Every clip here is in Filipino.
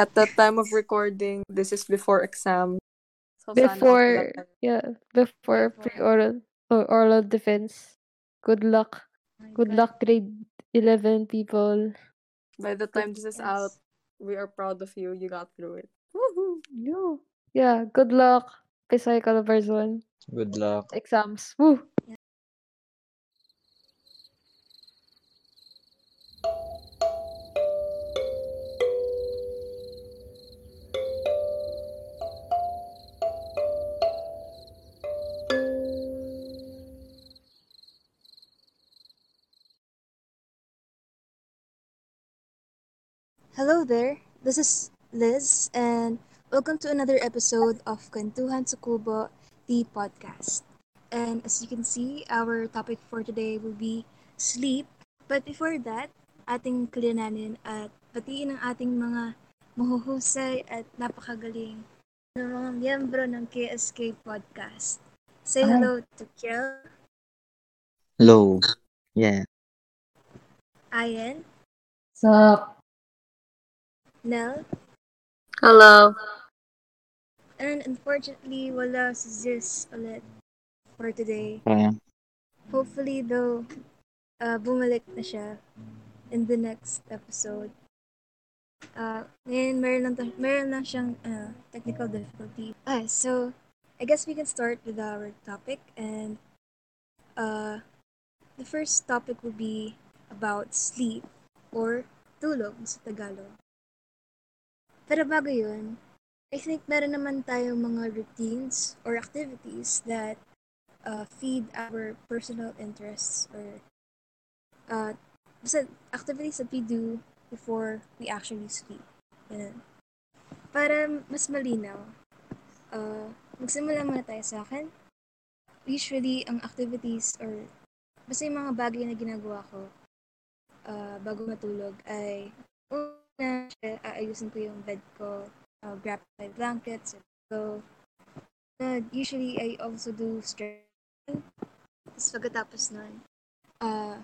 at the time of recording, this is before exam. So before, yeah, before pre-oral or oral defense. Good luck. Oh Good God. luck, grade 11 people. By the time this is out, we are proud of you. You got through it. Woohoo! Yeah. Yeah, good luck. Pisay ka person. Good luck. Exams. Woo! This is Liz, and welcome to another episode of Kwentuhan sa Kubo, the podcast. And as you can see, our topic for today will be sleep. But before that, ating kalinanin at batiin ang ating mga mahuhusay at napakagaling na mga miyembro ng KSK Podcast. Say hello to Kiel. Hello. Yeah. Ayan. Sup? Nell? Hello. And unfortunately, wala si Ziz ulit for today. Kaya. Hopefully, though, uh, bumalik na siya in the next episode. Uh, ngayon, meron lang, to, meron lang siyang uh, technical difficulty. Ah, so, I guess we can start with our topic. And uh, the first topic will be about sleep or tulog sa Tagalog. Pero bago yun, I think meron naman tayong mga routines or activities that uh, feed our personal interests or uh, basta activities that we do before we actually sleep. Ganun. Para mas malinaw, uh, magsimula muna tayo sa akin. Usually, ang activities or basta yung mga bagay na ginagawa ko uh, bago matulog ay na aayusin ko yung bed ko, uh, grab my blankets, and go. Uh, usually, I also do stretching. Tapos pagkatapos nun, uh,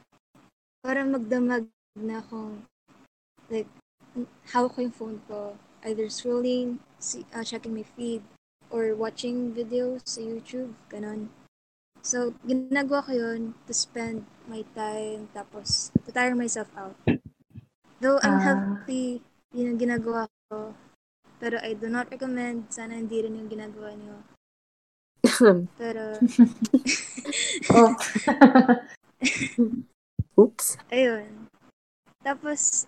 parang magdamag na akong, like, hawak ko yung phone ko, either scrolling, see, uh, checking my feed, or watching videos sa YouTube, ganon. So, ginagawa ko yun to spend my time, tapos to tire myself out. Though I'm Ah. healthy, yun ang ginagawa ko. Pero I do not recommend. Sana hindi rin yung ginagawa niyo. Pero, Oh. Oops. ayun. Tapos,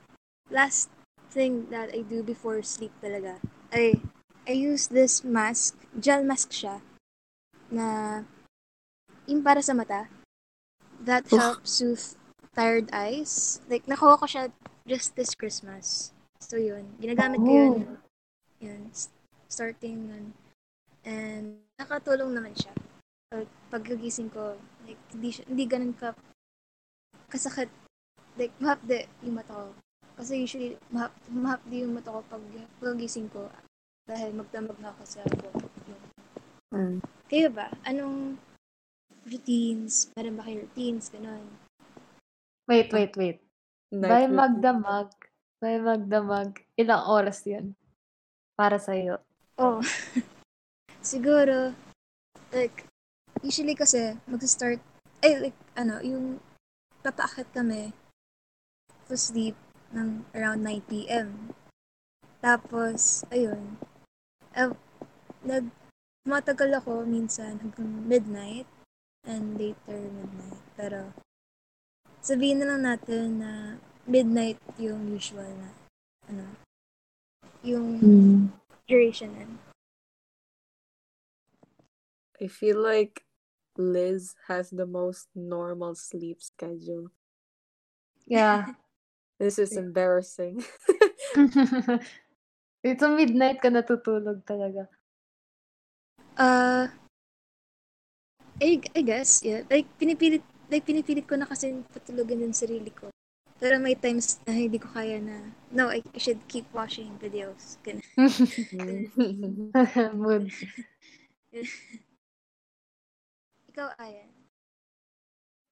last thing that I do before sleep talaga, ay, I use this mask, gel mask siya, na yung para sa mata. That helps soothe tired eyes. Like, nakuha ko siya just this Christmas. So, yun. Ginagamit ko yun. Oh. Yun. Starting nun. And, nakatulong naman siya. Pag, pagkagising ko, like, hindi, siya, hindi ganun ka kasakit. Like, mahapde yung mata ko. Kasi usually, mahap, yung mata ko pag pagkagising ko. Dahil magdamag na ako sa buhok. Mm. Kayo ba? Anong routines? Meron ba kayo routines? Ganon. Wait, wait, wait. By magdamag, by magdamag, ilang oras yun? Para sa'yo? Oh. Siguro, like, usually kasi, mag-start, ay, like, ano, yung papaakit kami to sleep ng around 9 p.m. Tapos, ayun, uh, nag, matagal ako minsan hanggang midnight and later midnight. Pero, sabihin na lang natin na midnight yung usual na, ano, yung mm. duration na. I feel like Liz has the most normal sleep schedule. Yeah. this is embarrassing. Ito midnight ka natutulog talaga. Uh, I, I guess, yeah. Like, pinipilit like, pinipilit ko na kasi patulogin yung sarili ko. Pero may times na hindi ko kaya na, no, I, I should keep watching videos. Mood. Ikaw, Ayan.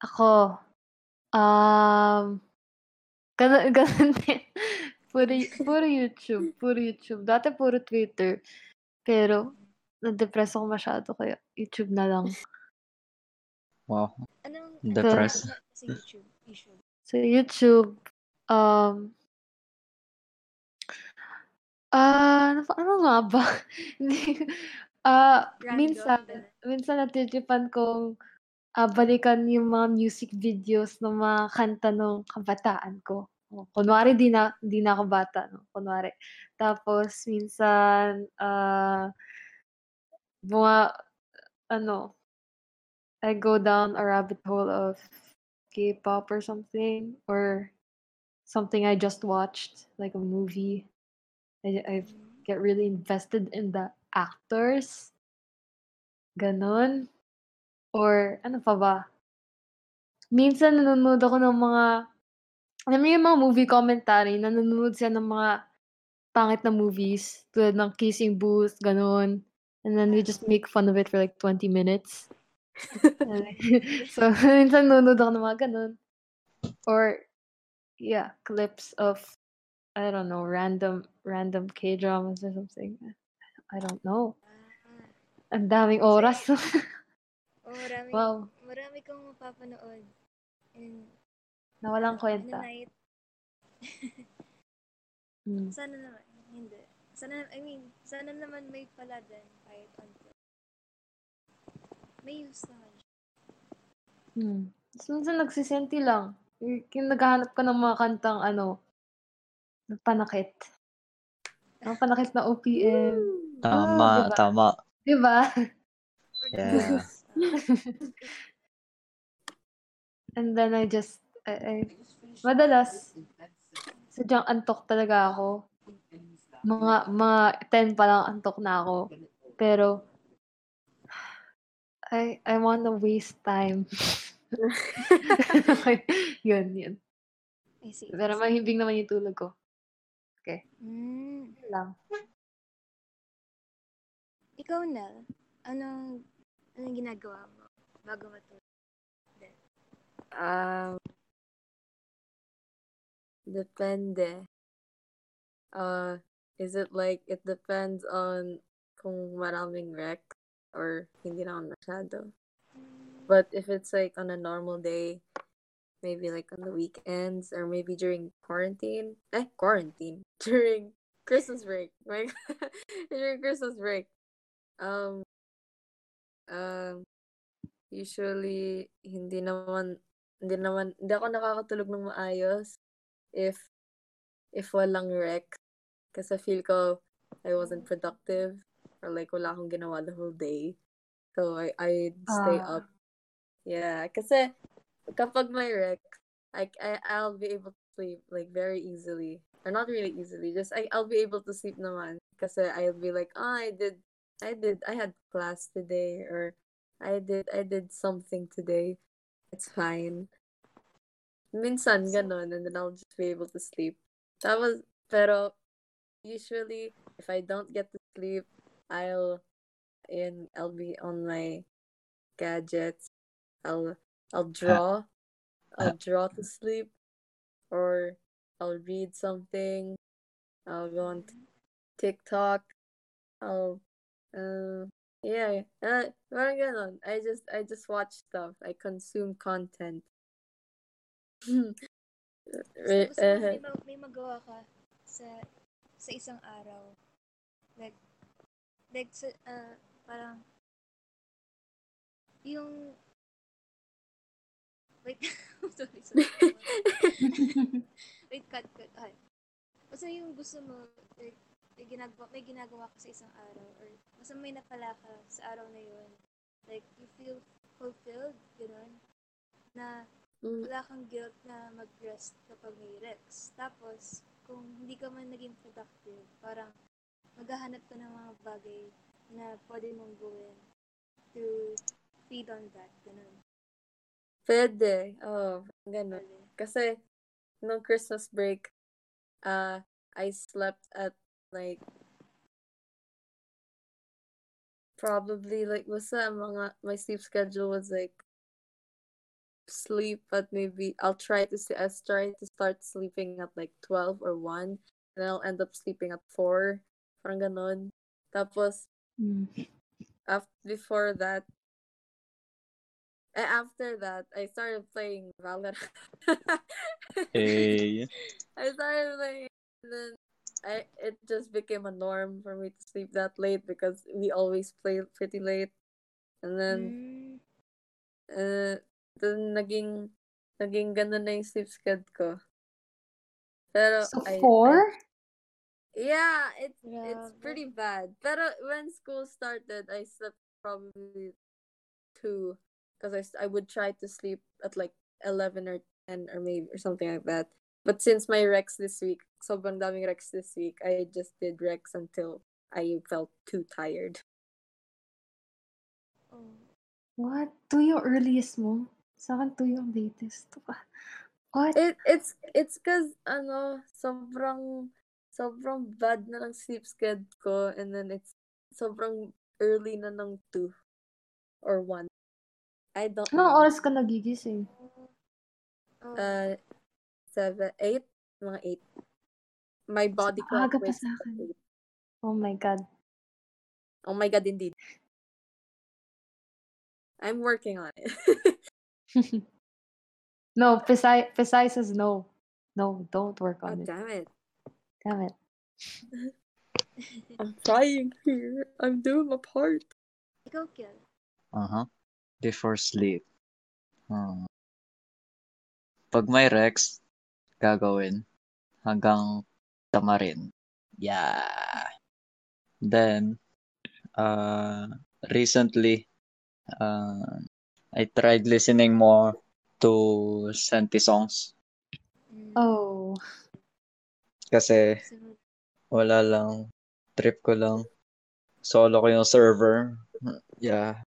Ako, um, ganun, ganun din. puro, puro YouTube. Puro YouTube. Dati puro Twitter. Pero, na-depress ako masyado kaya YouTube na lang. Wow. Anong, Depressed. ano sa YouTube? Usually. Sa YouTube, um, ah, ano, pa- ano nga ba? Hindi, ah, Random, minsan, minsan natitipan kong ah, balikan yung mga music videos ng mga kanta ng kabataan ko. O, Kunwari, di na, di na ako bata, no? Kunwari. Tapos, minsan, ah, mga, ano, I go down a rabbit hole of K-pop or something, or something I just watched, like a movie. I, I get really invested in the actors. Ganon. Or, ano pa ba? Minsan nanonood ako ng mga, alam mo yung mga movie commentary, nanonood siya ng mga pangit na movies, tulad ng Kissing Booth, ganon. And then we just make fun of it for like 20 minutes. so, minsan nanonood ako ng mga ganon. Or, yeah, clips of, I don't know, random, random K-dramas or something. I don't know. Ang daming oras. oh, marami, wow, marami kang mapapanood. And, nawalang ano, kwenta. night, Hmm. sana naman, hindi. Sana, I mean, sana naman may pala din kahit onte. May siya. Hmm. Tapos minsan nagsisenti lang. Yung naghahanap ka ng mga kantang ano, panakit. Ang panakit na OPM. Tama, diba? tama. Diba? Yeah. ah, And then I just, I, I, madalas, sadyang antok talaga ako. Mga, mga 10 pa lang antok na ako. Pero, I, I wanna waste time. yun, yun. I see. Pero mahimbing naman yung tulog ko. Mm. Yun lang. Ikaw, Nel, anong, anong ginagawa mo bago matulog? Um, depende. Uh, is it like, it depends on kung maraming rec or hindi naman masyado. But if it's like on a normal day, maybe like on the weekends or maybe during quarantine, eh, quarantine, during Christmas break, like during Christmas break, um, um, usually hindi naman, hindi naman, hindi ako nakakatulog ng maayos if, if walang rec. Kasi feel ko I wasn't productive or like wala akong ginawa the whole day. So I I'd stay Ah. up. Yeah, kasi kapag may rec, I, I I'll be able to sleep like very easily. Or not really easily, just I I'll be able to sleep naman. Kasi I'll be like, oh, I did I did I had class today or I did I did something today. It's fine. Minsan ganon and then I'll just be able to sleep. That was pero usually if I don't get to sleep, I'll in I'll be on my gadgets. I'll I'll draw. I'll draw to sleep or I'll read something. I'll go on t- TikTok. I'll uh yeah, uh, parang ganon. I just I just watch stuff. I consume content. So, Re- gusto mo uh, may, ma- may magawa ka sa sa isang araw. Like, like ah, parang, yung, wait, sorry, sorry. wait, cut, cut. Ay. Basta yung gusto mo, like, may ginagawa, may ginagawa ka sa isang araw, or basta may napala ka sa araw na yun. Like, you feel fulfilled, gano'n, na Mm, wala kang guilt na mag-rest kapag may recs. Tapos, kung hindi ka man naging productive, parang maghahanap ka ng mga bagay na pwede mong gawin to feed on that. Ganun. Pwede. Oh, ganon. Pwede. Kasi, nung Christmas break, uh, I slept at like probably like basta mga my sleep schedule was like sleep but maybe I'll try to s- I'll try to start sleeping at like 12 or 1 and I'll end up sleeping at 4. Parang ganon. Tapos, Mm. after, before that, eh, after that, I started playing Valorant. Hey. I started playing, and then I it just became a norm for me to sleep that late because we always play pretty late, and then Mm. uh, then naging naging ganun na yung sleep schedule ko. Pero So, I, I four? Yeah, it's it's Grabe. pretty bad. Pero uh, when school started, I slept probably two because I, I would try to sleep at like 11 or 10 or maybe or something like that. But since my Rex this week, sobrang daming Rex this week, I just did Rex until I felt too tired. Oh. What? Two yung earliest mo? Sa akin, two yung latest. What? It it's it's cause ano, sobrang sobrang bad na ng sleep schedule ko and then it's sobrang early na ng 2 or 1. I don't Anong know. oras ka nagigising? Oh. Uh, 7, 8? Mga 8. My body clock Aga pa sa akin. Oh my God. Oh my god, indeed. I'm working on it. no, Pesai, Pesai says no. No, don't work oh, on it. damn it. Damn it. I'm trying here. I'm doing my part. Ikaw, Kiel. Uh-huh. Before sleep. Hmm. Pag may Rex, gagawin hanggang tamarin. Yeah. Then, uh, recently, uh, I tried listening more to Senti songs. Oh. Kasi wala lang, trip ko lang. Solo ko yung server. Yeah.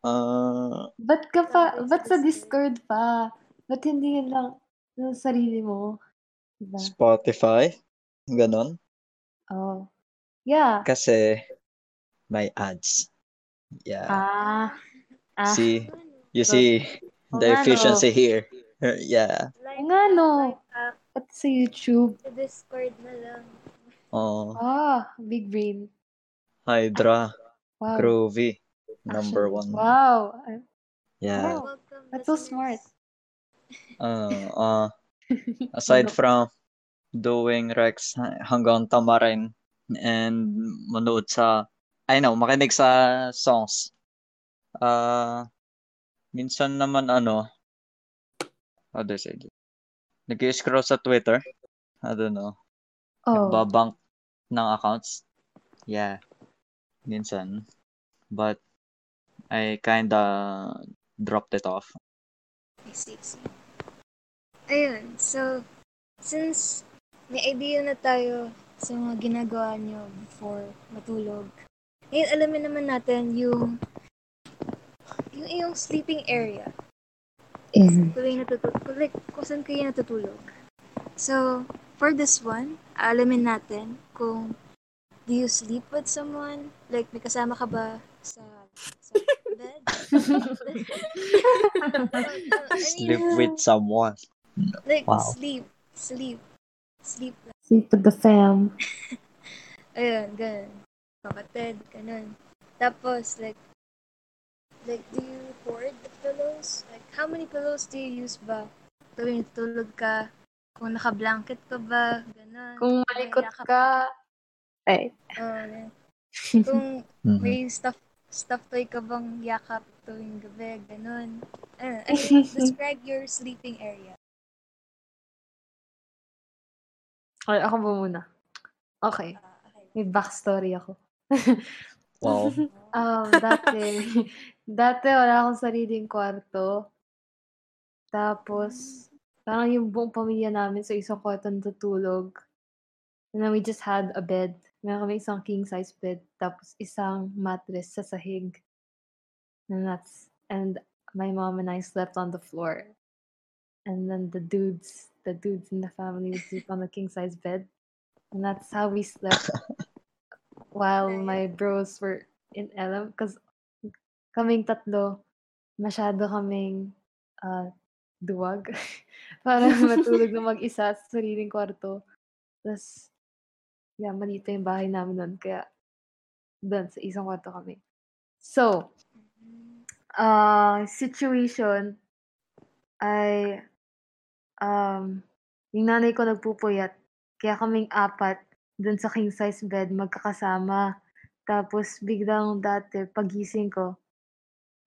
Uh, Ba't ka pa, ba't sa Discord. Pa? Ba't hindi yun lang ng sarili mo? Diba? Spotify. Ganon. Oh. Yeah. Kasi may ads. Yeah. Ah. Ah. See, Ano? you So, see Oo the efficiency here. Yeah. Live Oo nga, no. live app. Ba't sa YouTube? Sa Discord na lang. Oh, Ah, big brain. Hydra, Wow. Groovy, number Actually, one. Wow. Yeah. Wow. That's so smart. Uh, uh, aside from doing Rex hanggang tamarin and manood sa, I know, makinig sa songs. Uh, minsan naman ano, how do I say this? Nag-scroll sa Twitter. I don't know. Oh. Nagbabank ng accounts. Yeah. Minsan. But I kinda dropped it off. I see, I see. Ayun, so, since may idea na tayo sa mga ginagawa nyo before matulog, ngayon alamin naman natin yung yung iyong sleeping area. Mm. Tuloy natutulog. Like, kung saan kayo natutulog. So, for this one, alamin natin kung do you sleep with someone? Like, may kasama ka ba sa, sa bed? I mean, Sleep with someone. Like, Wow. sleep. Sleep. Sleep. Sleep with the fam. Ayun, ganun. Kapatid, ganun. Tapos, like, like, do you hoard the pillows? Like, how many pillows do you use ba? Tuwing tulog ka, kung naka-blanket ka ba, ganun. Kung malikot yakap ka, ay. Ganun. kung Mhm. may stuff stuff toy ka bang yakap tuwing gabi, ganun. Ayun, I mean, describe your sleeping area. Okay, ako ba muna? Okay. Ah, okay. May backstory ako. Wow. Um, dati, dati wala akong sariling kwarto. Tapos, parang yung buong pamilya namin sa isang kwarto natutulog. And then we just had a bed. Meron kami isang king size bed. Tapos isang mattress sa sahig. And that's, and my mom and I slept on the floor. And then the dudes, the dudes in the family would sleep on the king size bed. And that's how we slept while my bros were in LM. Because kaming tatlo, masyado kaming uh, duwag. para matulog na mag-isa sa sariling kwarto. Tapos, yeah, maliit yung bahay namin nun. Kaya, doon, sa isang kwarto kami. So, uh, situation ay, um, yung nanay ko nagpupuyat. Kaya kaming apat dun sa king size bed magkakasama. Tapos biglang dati pagising ko,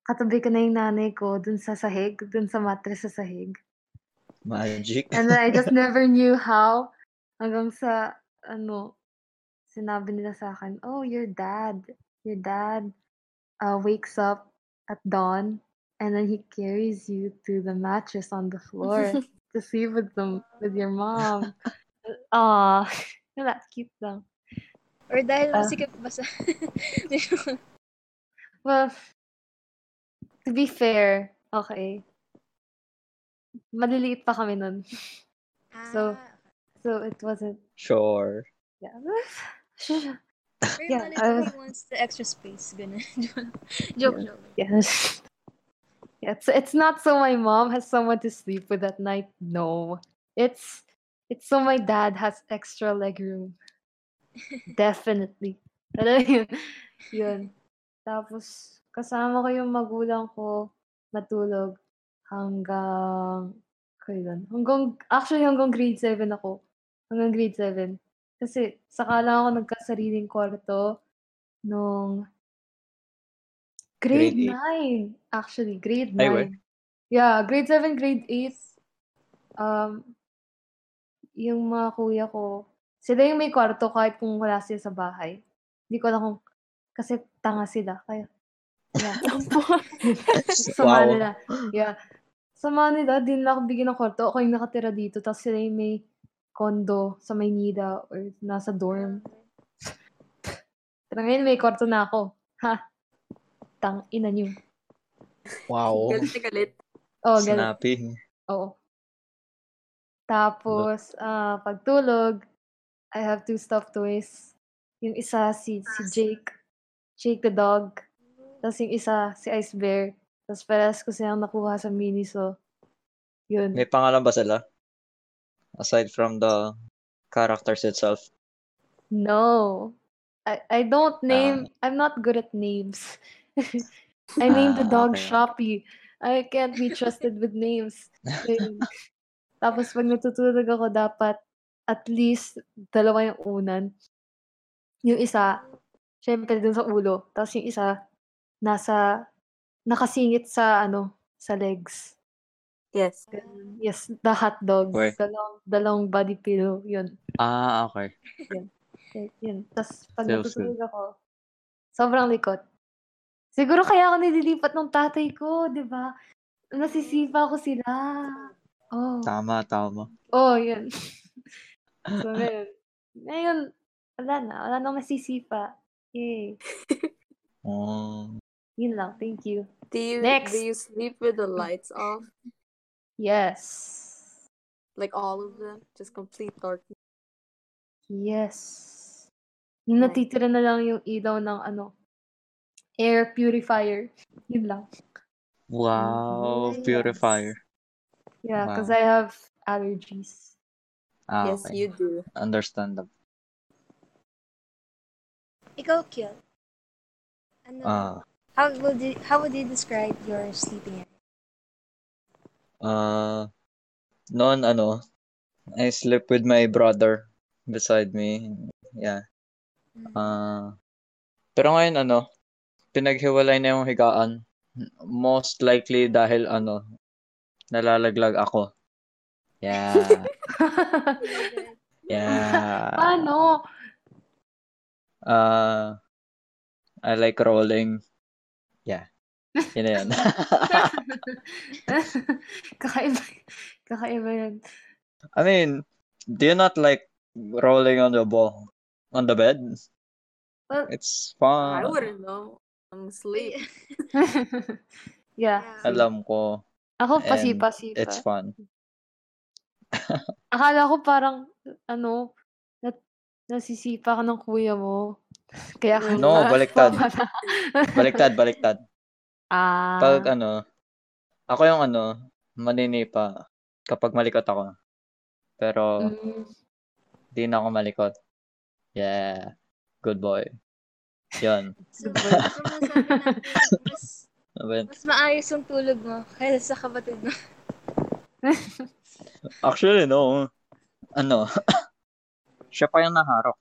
katabi ko na yung nanay ko dun sa sahig, dun sa mattress sa sahig. Magic. And then I just never knew how. Hanggang sa, ano, sinabi nila sa akin, oh, your dad, your dad uh, wakes up at dawn and then he carries you to the mattress on the floor to sleep with them, with your mom. Aw, wala, cute lang. Or dahil Ah. masikip ba sa... Well, to be fair, okay. Maliliit pa kami nun. So, Ah, So it wasn't, Sure. yeah. Pero yeah, yeah, I was- wants the extra space. Ganun. joke, Yeah. joke. Yes. Yeah, it's it's not so my mom has someone to sleep with at night. No. It's it's so my dad has extra leg room. Definitely. Pero yun, yun. Tapos, kasama ko yung magulang ko matulog hanggang, kailan? Hanggang, actually hanggang grade 7 ako. Hanggang grade 7. Kasi, saka lang ako nagkasariling kwarto nung grade, Grade 9. Actually, grade 9. Ay. Yeah, grade 7, grade 8. Um, yung mga kuya ko, sila yung may kwarto kahit kung wala sila sa bahay. Hindi ko alam kung, kasi tanga sila. Kaya, yeah. Sama wow. nila. Yeah. Sama nila, din lang ako bigyan ng kwarto. Ako yung nakatira dito. Tapos sila yung may condo sa Maynila or nasa dorm. Pero ngayon may kwarto na ako. Ha? Tang ina niyo. Wow. Galit na galit. Oh, galit. Snappy. Oo. Tapos, ah, pagtulog, I have two stuffed toys. Yung isa, si, si Jake. Jake the dog. Tapos yung isa, si Ice Bear. Tapos parehas ko silang nakuha sa Miniso. Yun. May pangalan ba sila? Aside from the characters itself. No. I, I don't name, I'm not good at names. I named the Ah, dog okay. Shopee. I can't be trusted with names. Tapos pag natutulog ako, dapat at least dalawa yung unan. Yung isa, syempre dun sa ulo. Tapos yung isa, nasa, nakasingit sa, ano, sa legs. Yes. Yes, the hot dog. Weh. Dalawang, dalawang body pillow. Yun. Ah, okay. Eh, Yun. Tapos pag natutulog ako, sobrang likot. Siguro kaya ako nililipat ng tatay ko, di ba? Nasisipa ko sila. Oh. Tama, tama. Oh, yun. so, ngayon. Ngayon, wala na. Wala nang nasisipa. Yay. Oh. Yun lang. Thank you. Do you Next. do you sleep with the lights off? Yes. Like all of them? Just complete darkness. Yes. Yung Nice. natitira na lang yung ilaw ng ano, air purifier. Yun lang. Wow, Nice. purifier. Yeah, because Wow. I have allergies. Ah, yes, okay. you do. Understandable. Ikaw, Kiel. Ano, Ah, how, would you, how would you describe your sleeping area? uh, noon ano, I sleep with my brother beside me. Yeah. Ah, pero ngayon ano, pinaghiwalay na yung higaan. Most likely dahil ano, nalalaglag ako. Yeah. Yeah. Paano? Uh, I like rolling. Yeah. Yun na yun. kakaiba, kakaiba yan. I mean, do you not like rolling on the ball on the bed? Well, It's I fun. wouldn't know. I'm asleep. yeah. Alam ko. Ako And pasipa-sipa. It's fun. Akala ko parang, ano, nat nasisipa ka ng kuya mo. Kaya ka No, baliktad. Baliktad, baliktad. ah. Pag ano, ako yung ano, maninipa kapag malikot ako. Pero mm, di na ako malikot. Yeah. Good boy. Yun. Masabi natin, mas, mas maayos yung tulog mo kaysa sa kapatid mo. Actually, no. Ano? siya pa yung naharap.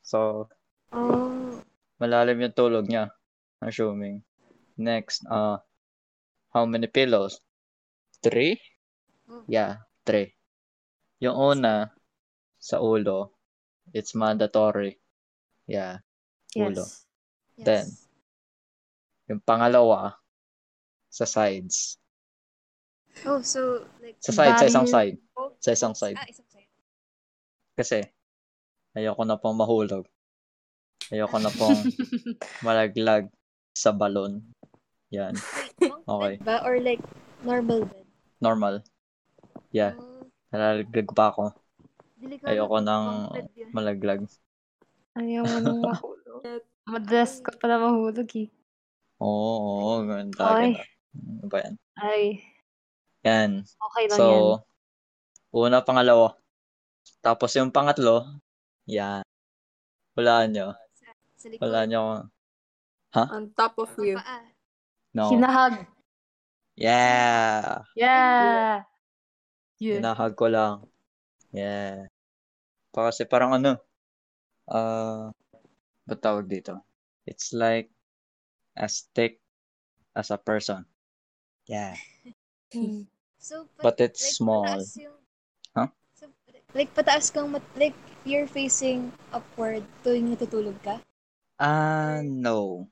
So, Oh. malalim yung tulog niya. Assuming. Next, uh, how many pillows? Three? Oh. Yeah, three. Yung una, sa ulo, it's mandatory. Yeah, ulo. Yes. Yes. Then, Yung pangalawa, sa sides. Oh, so, like, Sa side, sa isang side. both Sa isang side. Ah, isang side. Kasi, ayoko na pong mahulog. Ayoko na pong malaglag sa balon. Yan, Okay. ba? Or like, normal bed? normal. Yeah, Oh, nalalaglag pa ako. Ayoko pag ng bunk bed yun. malaglag. Ayaw mo nang mahulog. Madalas ka pala mahulog eh. Oo, oo, ganda, Ay. Ano ba yan? Ay, Yan. okay lang yan. So, una, pangalawa. Tapos yung pangatlo, yan. Walaan nyo. Sa likod. Walaan nyo. On top of you. No. Hinahag. Yeah. Yeah. Yeah. Hinahag ko lang. Yeah. Pa kasi parang ano, ah, ba't tawag dito? It's like as thick as a person. Yeah. So, But pat- it's like, small. yung... Huh? So, like, pataas kang, mat- like, you're facing upward tuwing natutulog ka? Ah, no.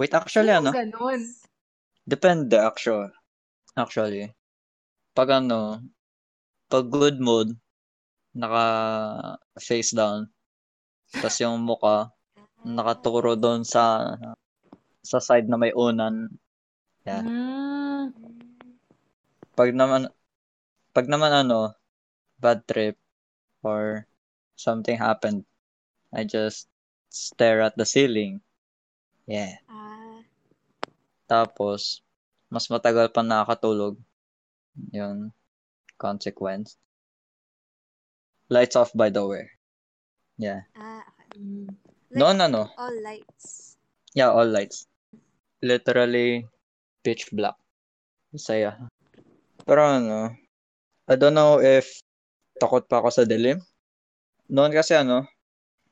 Wait, actually, ano? Ganon. Depende, actually. Actually. Pag ano, pag good mood, naka face down. Tapos yung muka, nakaturo doon sa sa side na may unan. Yeah. Mm. Pag naman pag naman ano, bad trip or something happened, I just stare at the ceiling. Yeah. Ah, Tapos mas matagal pa nakakatulog. Yun. Consequence. Lights off by the way. Yeah. ah, okay. Mm. Like, Noon ano, all lights. yeah, all lights. Literally pitch black. Saya. Pero ano, I don't know if takot pa ako sa dilim. Noon kasi ano,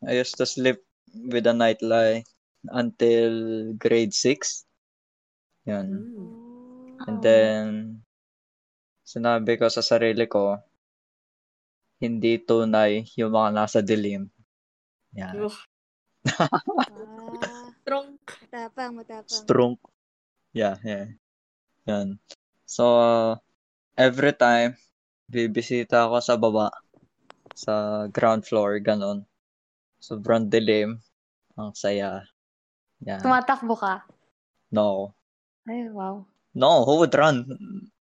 I used to sleep with a nightlight until grade 6. Yun. Mm. And then, sinabi ko sa sarili ko, hindi tunay yung mga nasa dilim. Yan. Ah, Strong. matapang, matapang. Strong. Yeah, yeah. Yan. So, uh, every time, bibisita ako sa baba, sa ground floor, ganon. Sobrang dilim. Ang saya. Yan. Tumatakbo ka. No. Ay, wow. No, who would run?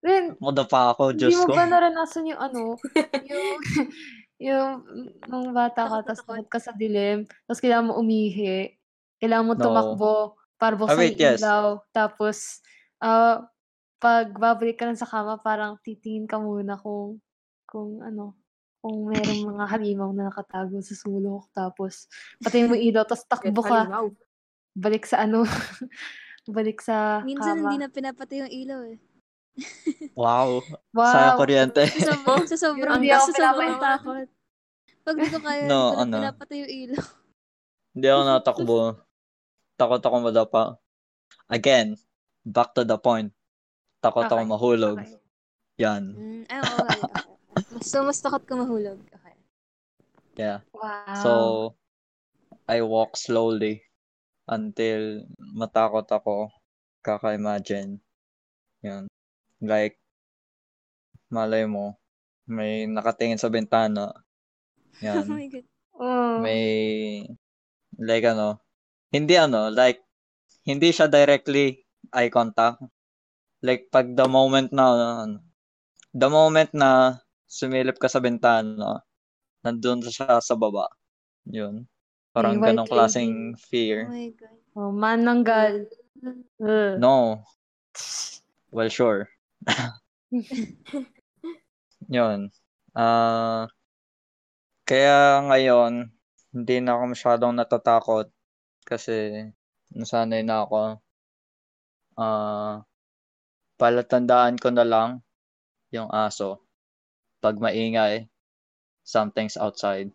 Then, Moda pa ako, hindi Diyos mo ko. ba naranasan yung ano, yung, yung, nung bata ka, tapos takot ka sa dilim, tapos kailangan mo umihi, kailangan mo No. tumakbo, para Ah, buksan wait, yung yes. ilaw, tapos, ah, pag babalik ka lang sa kama, parang titingin ka muna kung, kung ano, kung merong mga halimaw na nakatago sa sulok, tapos, patayin mo yung ilaw, tapos takbo ka, Halimaw. balik sa ano, balik sa Minsan kama. hindi na pinapatay yung ilaw eh. Wow. Wow! Sayang kuryente. Sa, sob- sa sobrang, Hindi ako sa sobrang pinapatay. takot. Pag di ko kaya, No, hindi ko na ano. pinapatay yung ilaw. Hindi ako natakbo. Takot ako madapa. Again, back to the point. Takot ako Okay, mahulog. okay. Yan. Mm, ah, okay, so, mas takot ka mahulog. Okay. Yeah. Wow. So, I walk slowly until matakot ako. Kaka-imagine. Yan. Like, malay mo, may nakatingin sa bintana. oh Yan. my God. Oh. may like ano hindi ano like hindi siya directly eye contact like pag the moment na ano, the moment na sumilip ka sa bintana nandun siya sa baba yun parang white ganong klaseng Oh fear my God. Oh, mananggal. Uh. no well sure yun ah kaya ngayon hindi na ako masyadong natatakot kasi nasanay na ako. Ah, uh, palatandaan ko na lang yung aso pag maingay something's outside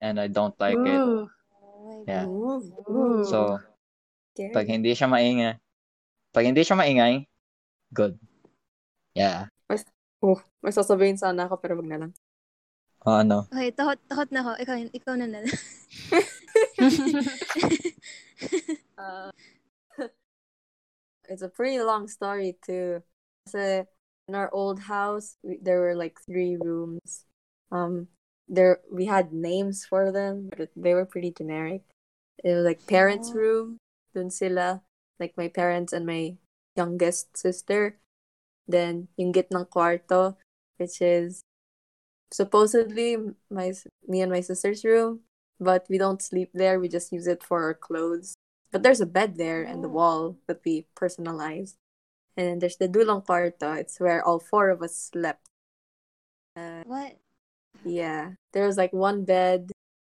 and I don't like Ooh. it. Oh yeah. Ooh. So, Scary. pag hindi siya maingay, pag hindi siya maingay, good. Yeah. Mas, oh, may sasabihin sana ako pero wag na lang. Oh, ano? Okay, takot, takot na ako. Ikaw, ikaw na na. uh, it's a pretty long story too. Kasi in our old house, we, there were like three rooms. Um, there we had names for them, but they were pretty generic. It was like parents' oh. room, dun sila, like my parents and my youngest sister. Then yung gitnang kwarto, which is supposedly my me and my sister's room, but we don't sleep there. We just use it for our clothes. But there's a bed there and the oh. wall that we personalize. And then there's the dulong kwarto. It's where all four of us slept. Uh, what? Yeah, there was like one bed.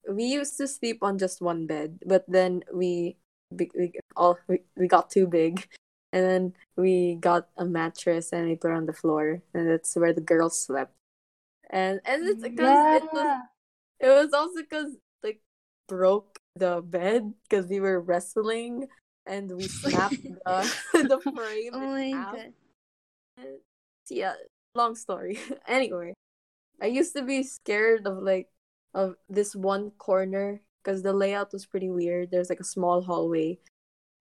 We used to sleep on just one bed, but then we we all we, we got too big, and then we got a mattress and we put on the floor, and that's where the girls slept and and it's because yeah. it was it was also because like broke the bed because we were wrestling and we snapped the the frame. Oh my god! Yeah, long story. anyway, I used to be scared of like of this one corner because the layout was pretty weird. There's like a small hallway,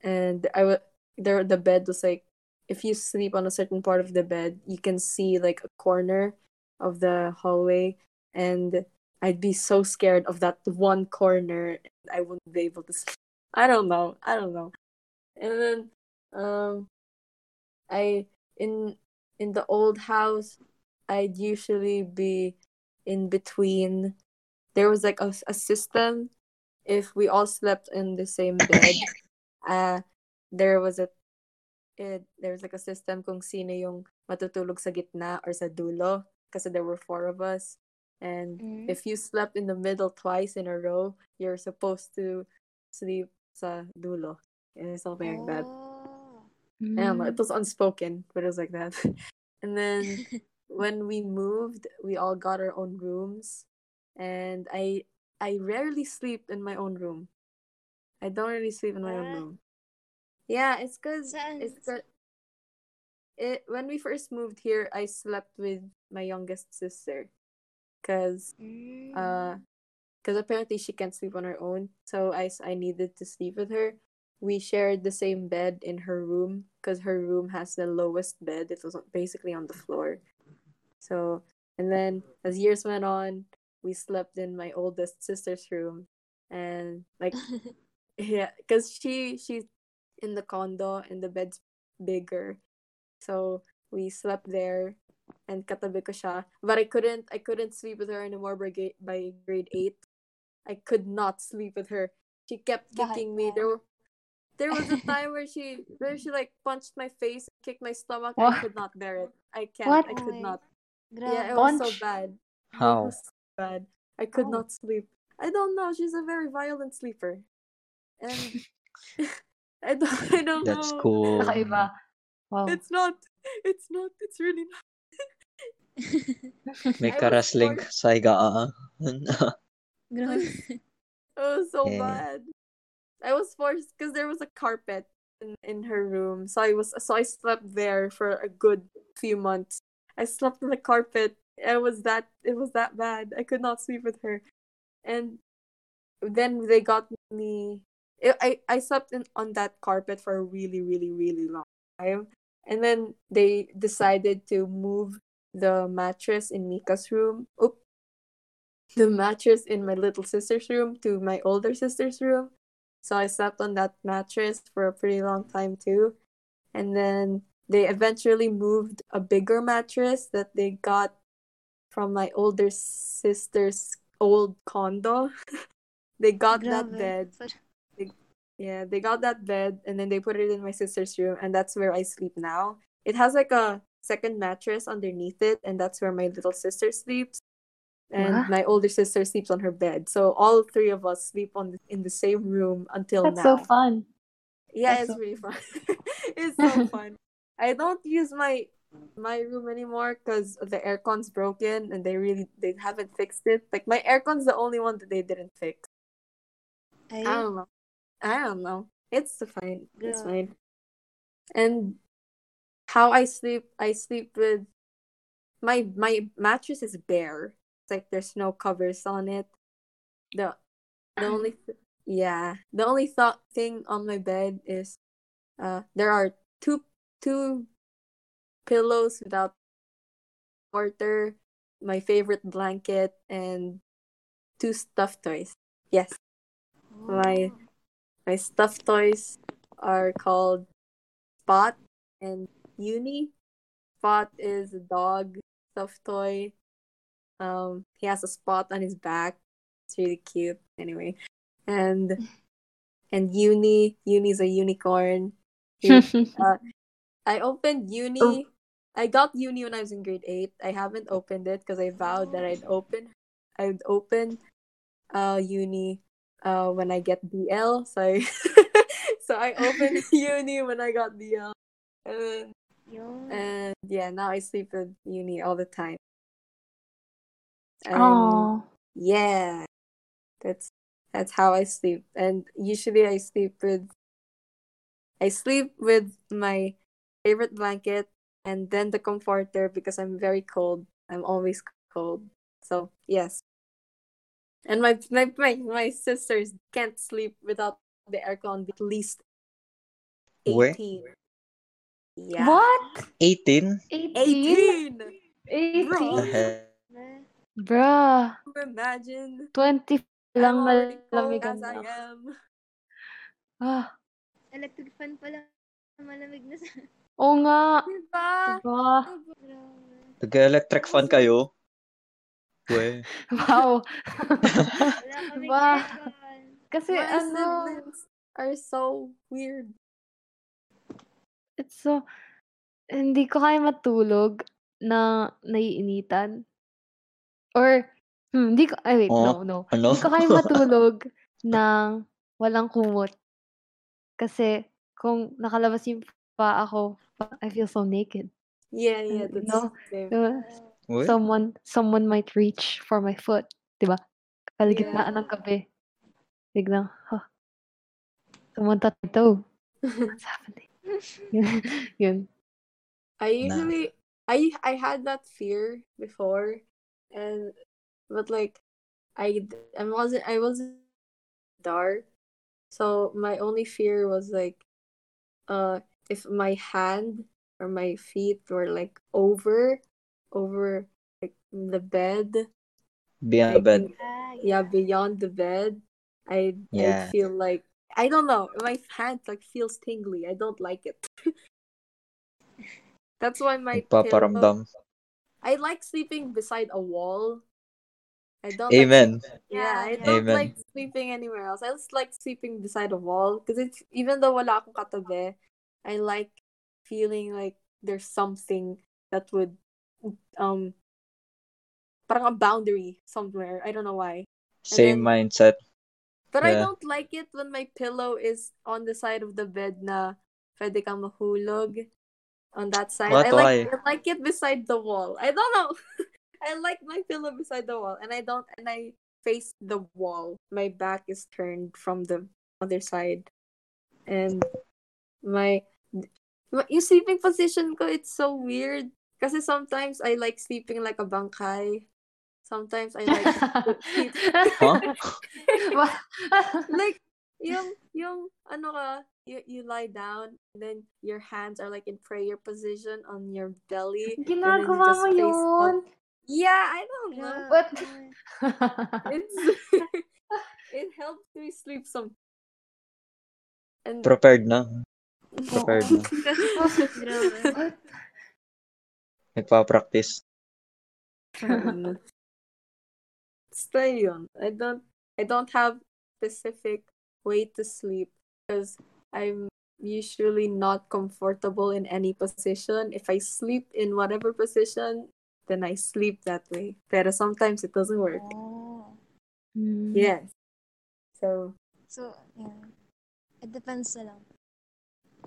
and I would there the bed was like if you sleep on a certain part of the bed, you can see like a corner of the hallway and I'd be so scared of that one corner I wouldn't be able to sleep. I don't know. I don't know. And then um I in in the old house I'd usually be in between there was like a, a system if we all slept in the same bed uh there was a it, there was like a system kung sino yung matutulog sa gitna or sa dulo because there were four of us. And mm-hmm. if you slept in the middle twice in a row, you're supposed to sleep sa dulo. And it's something oh. like that. Mm. I. It was unspoken, but it was like that. and then when we moved, we all got our own rooms. And I I rarely sleep in my own room. I don't really sleep in my own room. Yeah, it's because it's good it when we first moved here, I slept with my youngest sister, cause mm. uh, cause apparently she can't sleep on her own, so I I needed to sleep with her. We shared the same bed in her room, cause her room has the lowest bed. It was basically on the floor. So and then as years went on, we slept in my oldest sister's room, and like yeah, cause she she's in the condo and the bed's bigger so we slept there and katabi ko siya. But I couldn't I couldn't sleep with her anymore by, by grade 8. I could not sleep with her. She kept kicking me. There were there was a time where she where she like punched my face, kicked my stomach. What? I could not bear it. I can't. What? I could not. Yeah, it was so bad. How? It was so bad. I could oh. not sleep. I don't know. She's a very violent sleeper, and I don't. I don't That's know. That's cool. Wow. It's not. It's not. It's really not. May karasling sa higaan. Ah. it was so yeah. bad. I was forced because there was a carpet in, in her room, so I was so I slept there for a good few months. I slept on the carpet. It was that it was that bad. I could not sleep with her, and then they got me. I I slept in on that carpet for a really really really long time, and then they decided to move the mattress in Mika's room. Oop. The mattress in my little sister's room to my older sister's room. So I slept on that mattress for a pretty long time too. And then they eventually moved a bigger mattress that they got from my older sister's old condo. they got that bed. Yeah, they got that bed and then they put it in my sister's room and that's where I sleep now. It has like a second mattress underneath it and that's where my little sister sleeps. And my older sister sleeps on her bed. So all three of us sleep on in the same room until That's now. so fun. Yeah, That's it's so- really fun. it's so fun. I don't use my my room anymore because the aircon's broken and they really they haven't fixed it. Like my aircon's the only one that they didn't fix. Ay, I don't know. I don't know. It's fine. It's fine. And how I sleep, I sleep with my my mattress is bare. Like there's no covers on it. The the only th- yeah, the only thought thing on my bed is uh there are two two pillows without water, my favorite blanket and two stuffed toys. Yes. My my stuffed toys are called Spot and Uni. Spot is a dog stuffed toy. Um, he has a spot on his back. It's really cute. Anyway, and and Uni, Uni's a unicorn. He- I opened Uni. Oh. I got Uni when I was in grade eight. I haven't opened it because I vowed that I'd open. I'd open, uh, Uni, uh, when I get DL. So I, so I opened Uni when I got DL, and then, and yeah, now I sleep with Uni all the time. And Oh, yeah, that's that's how I sleep. And usually I sleep with I sleep with my favorite blanket and then the comforter because I'm very cold. I'm always cold. So yes. And my my my, my sisters can't sleep without the aircon at least Wait. 18. Yeah. what? 18? 18? 18? Bruh. Imagine. 20 I'm lang malamig as ang I am. Ah, Electric fan pala. Malamig na sa... oo nga. Diba? Diba? Nag-electric fan kayo? We. Wow. Wala kaming Ba? aircon. Kasi My ano, are so weird. it's so, hindi ko kaya matulog na naiinitan. Or, hmm, hindi ko, ay wait, Oh, no, no. Ano? Hindi ko kaya matulog ng walang kumot. Kasi, kung nakalabas yung pa ako, I feel so naked. Yeah, yeah, that's no. same. Diba? Someone, someone might reach for my foot. Diba? Kalagitnaan ng gabi. Biglang, huh, someone touched my toe. What's happening? yun. yun. I usually I I had that fear before and but like I I wasn't I wasn't dark. So my only fear was like uh if my hand or my feet were like over over like the bed Beyond the bed. in- Ah, yeah beyond the bed I'd, Yeah. I'd feel like I don't know my hand like feels tingly I don't like it that's why my pillow Nagpaparamdam. I like sleeping beside a wall. I don't like Amen. sleep- yeah I don't Amen. like sleeping anywhere else. I just like sleeping beside a wall because it's even though wala akong katabi I like feeling like there's something that would um parang a boundary somewhere. I don't know why. Same then- mindset. But I don't like it when my pillow is on the side of the bed na pwede kang mahulog on that side. What? I like Why? I like it beside the wall. I don't know. I like my pillow beside the wall and I don't and I face the wall. My back is turned from the other side. And my my- yung sleeping position ko it's so weird. Kasi sometimes I like sleeping like a bangkay. Sometimes I like sleep Huh? like yung yung ano ka you, you lie down and then your hands are like in prayer position on your belly and then you Ginagawa mo yun? up. yeah i don't know Grabe. What? it's it helps me sleep some and Prepared na. Prepared na. Grabe. Nagpa-practice. stay on i don't i don't have specific way to sleep because i'm usually not comfortable in any position if i sleep in whatever position then I sleep that way. But sometimes it doesn't work. Oh. Mm. Yes. So So, yeah. It depends na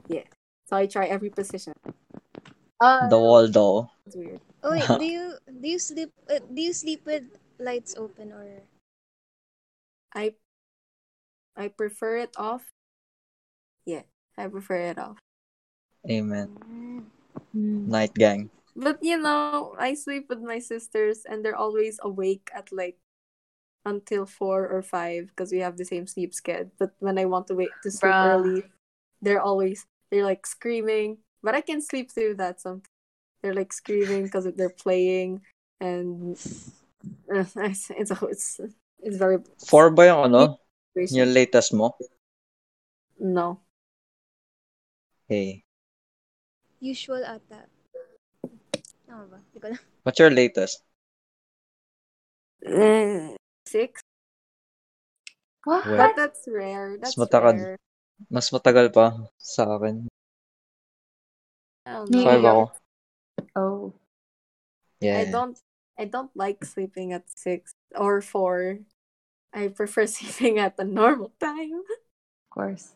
Yeah. so I try every position. Uh, The wall though. It's weird. Oh, wait, do you do you sleep uh, do you sleep with lights open or I I prefer it off. Yeah, I prefer it off. Amen. Mm. Mm. Night gang. But you know, I sleep with my sisters and they're always awake at like until four or five because we have the same sleep schedule. But when I want to wait to sleep Bruh. early, they're always they're like screaming. But I can sleep through that sometimes. They're like screaming because they're playing and uh, it's it's a, it's it's very Four ba yung ano? situation. Yung latest mo? No. Hey. usual ata? Tama ba? Hindi ko alam. What's your latest? Eh, Six. What? Well, But that's rare. That's matakad. rare. Mas matagal pa sa akin. Know. Five ako. Oh. Yeah. I don't I don't like sleeping at six or four. I prefer sleeping at a normal time. Of course.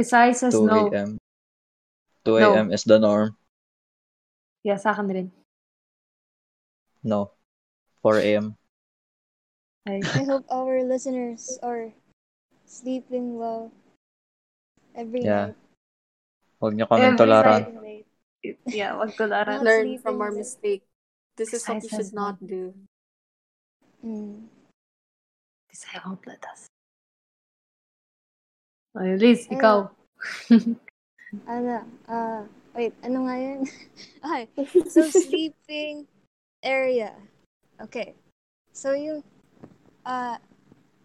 Besides us, 2 no. a.m. 2 No. a.m. is the norm. Yeah, sa akin rin. No. 4 a.m. Ay, I hope our listeners are sleeping well every Yeah. night. Huwag niyo kaming Every tularan. Sleeping late. yeah, wag tularan. Learn sleeping from our late. mistake. This is what you Exercise should not do. Mm. Bisaya won't let us. Ay, Liz, Ayun. ikaw. Ano? Ah, wait, ano nga yun? okay. So, sleeping area. Okay. So, yung, uh,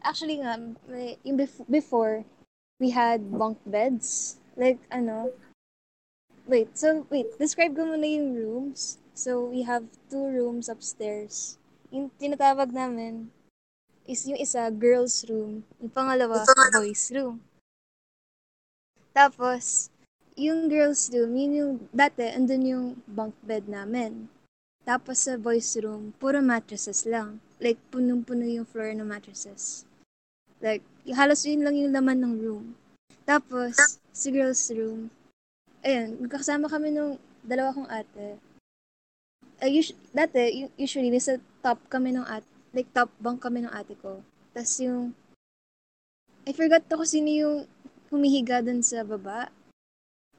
actually nga, may, yung bef- before, we had bunk beds. Like, ano, wait, so, wait, describe ko muna yung rooms. So, we have two rooms upstairs. Yung tinatawag namin is yung isa, girls room. Yung pangalawa, boys room. Tapos, yung girls room, yun yung, dati, andun yung bunk bed namin. Tapos sa boys room, puro mattresses lang. Like, punong-puno yung floor ng mattresses. Like, halos yun lang yung laman ng room. Tapos, sa girls room, ayun, magkakasama kami nung dalawa kong ate. Uh, us- dati, usually, nasa top kami ng ate, like top bunk kami ng ate ko. Tapos yung, I forgot to kung sino yung humihiga dun sa baba.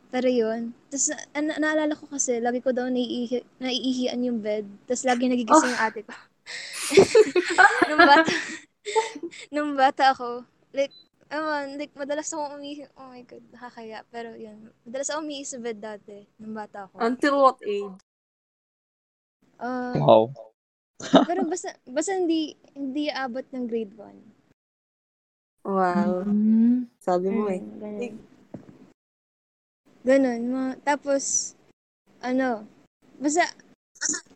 Pero yun. Tapos, na- na- naalala ko kasi, lagi ko daw naiihi, naiihian yung bed. Tapos, lagi nagigising yung ate ko. nung bata, nung bata ako, like, ewan, like, madalas akong umihi, oh my god, nakakaya. Pero yun, madalas akong umihi sa bed dati, nung bata ako. Until what age? Ah, Wow. pero basta, basta hindi, hindi abot ng grade 1. Wow. Mm. Sabi mo eh. Mm, ganun. Ganun. Ma- tapos, ano, basta,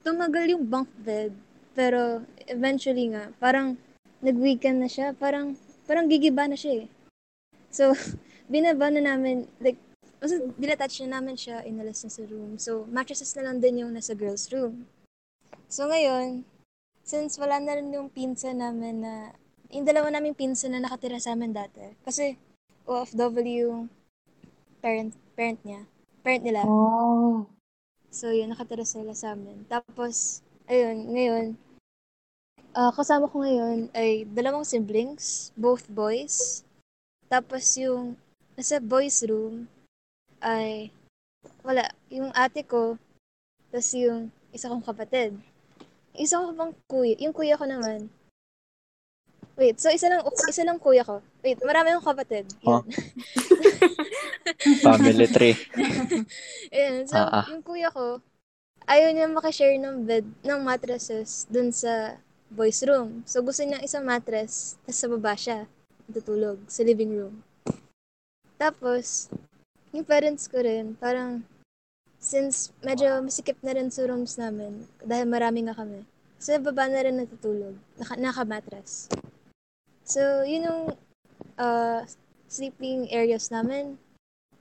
tumagal yung bunk bed. Pero, eventually nga, parang, nag-weekend na siya. Parang, parang gigiba na siya eh. So, binaba na namin, like, basta dinatouch na namin siya, inalas na sa room. So, mattresses na lang din yung nasa girls' room. So, ngayon, since wala na rin yung pinsa namin na, yung dalawa naming pinsa na nakatira sa amin dati. Kasi, OFW yung parent, parent niya. Parent nila. Oh. So, yun, nakatira sila sa amin. Tapos, ayun, ngayon, ah kasama ko ngayon ay dalawang siblings, both boys. Tapos yung nasa boys room ay wala, yung ate ko, tapos yung isa kong kapatid. Isa ko pang kuya, yung kuya ko naman. Wait, so isa lang isa lang kuya ko. Wait, marami akong kapatid. Yun. Family tree. Ayun, so, Ah, ah. yung kuya ko, ayaw niya makashare ng bed, ng mattresses dun sa boys room. So, gusto niya isang mattress, tapos sa baba siya, tutulog, sa living room. Tapos, yung parents ko rin, parang, since medyo masikip na rin sa rooms namin, dahil marami nga kami, sa baba na rin natutulog, naka, naka-mattress. So, yun yung uh, sleeping areas namin.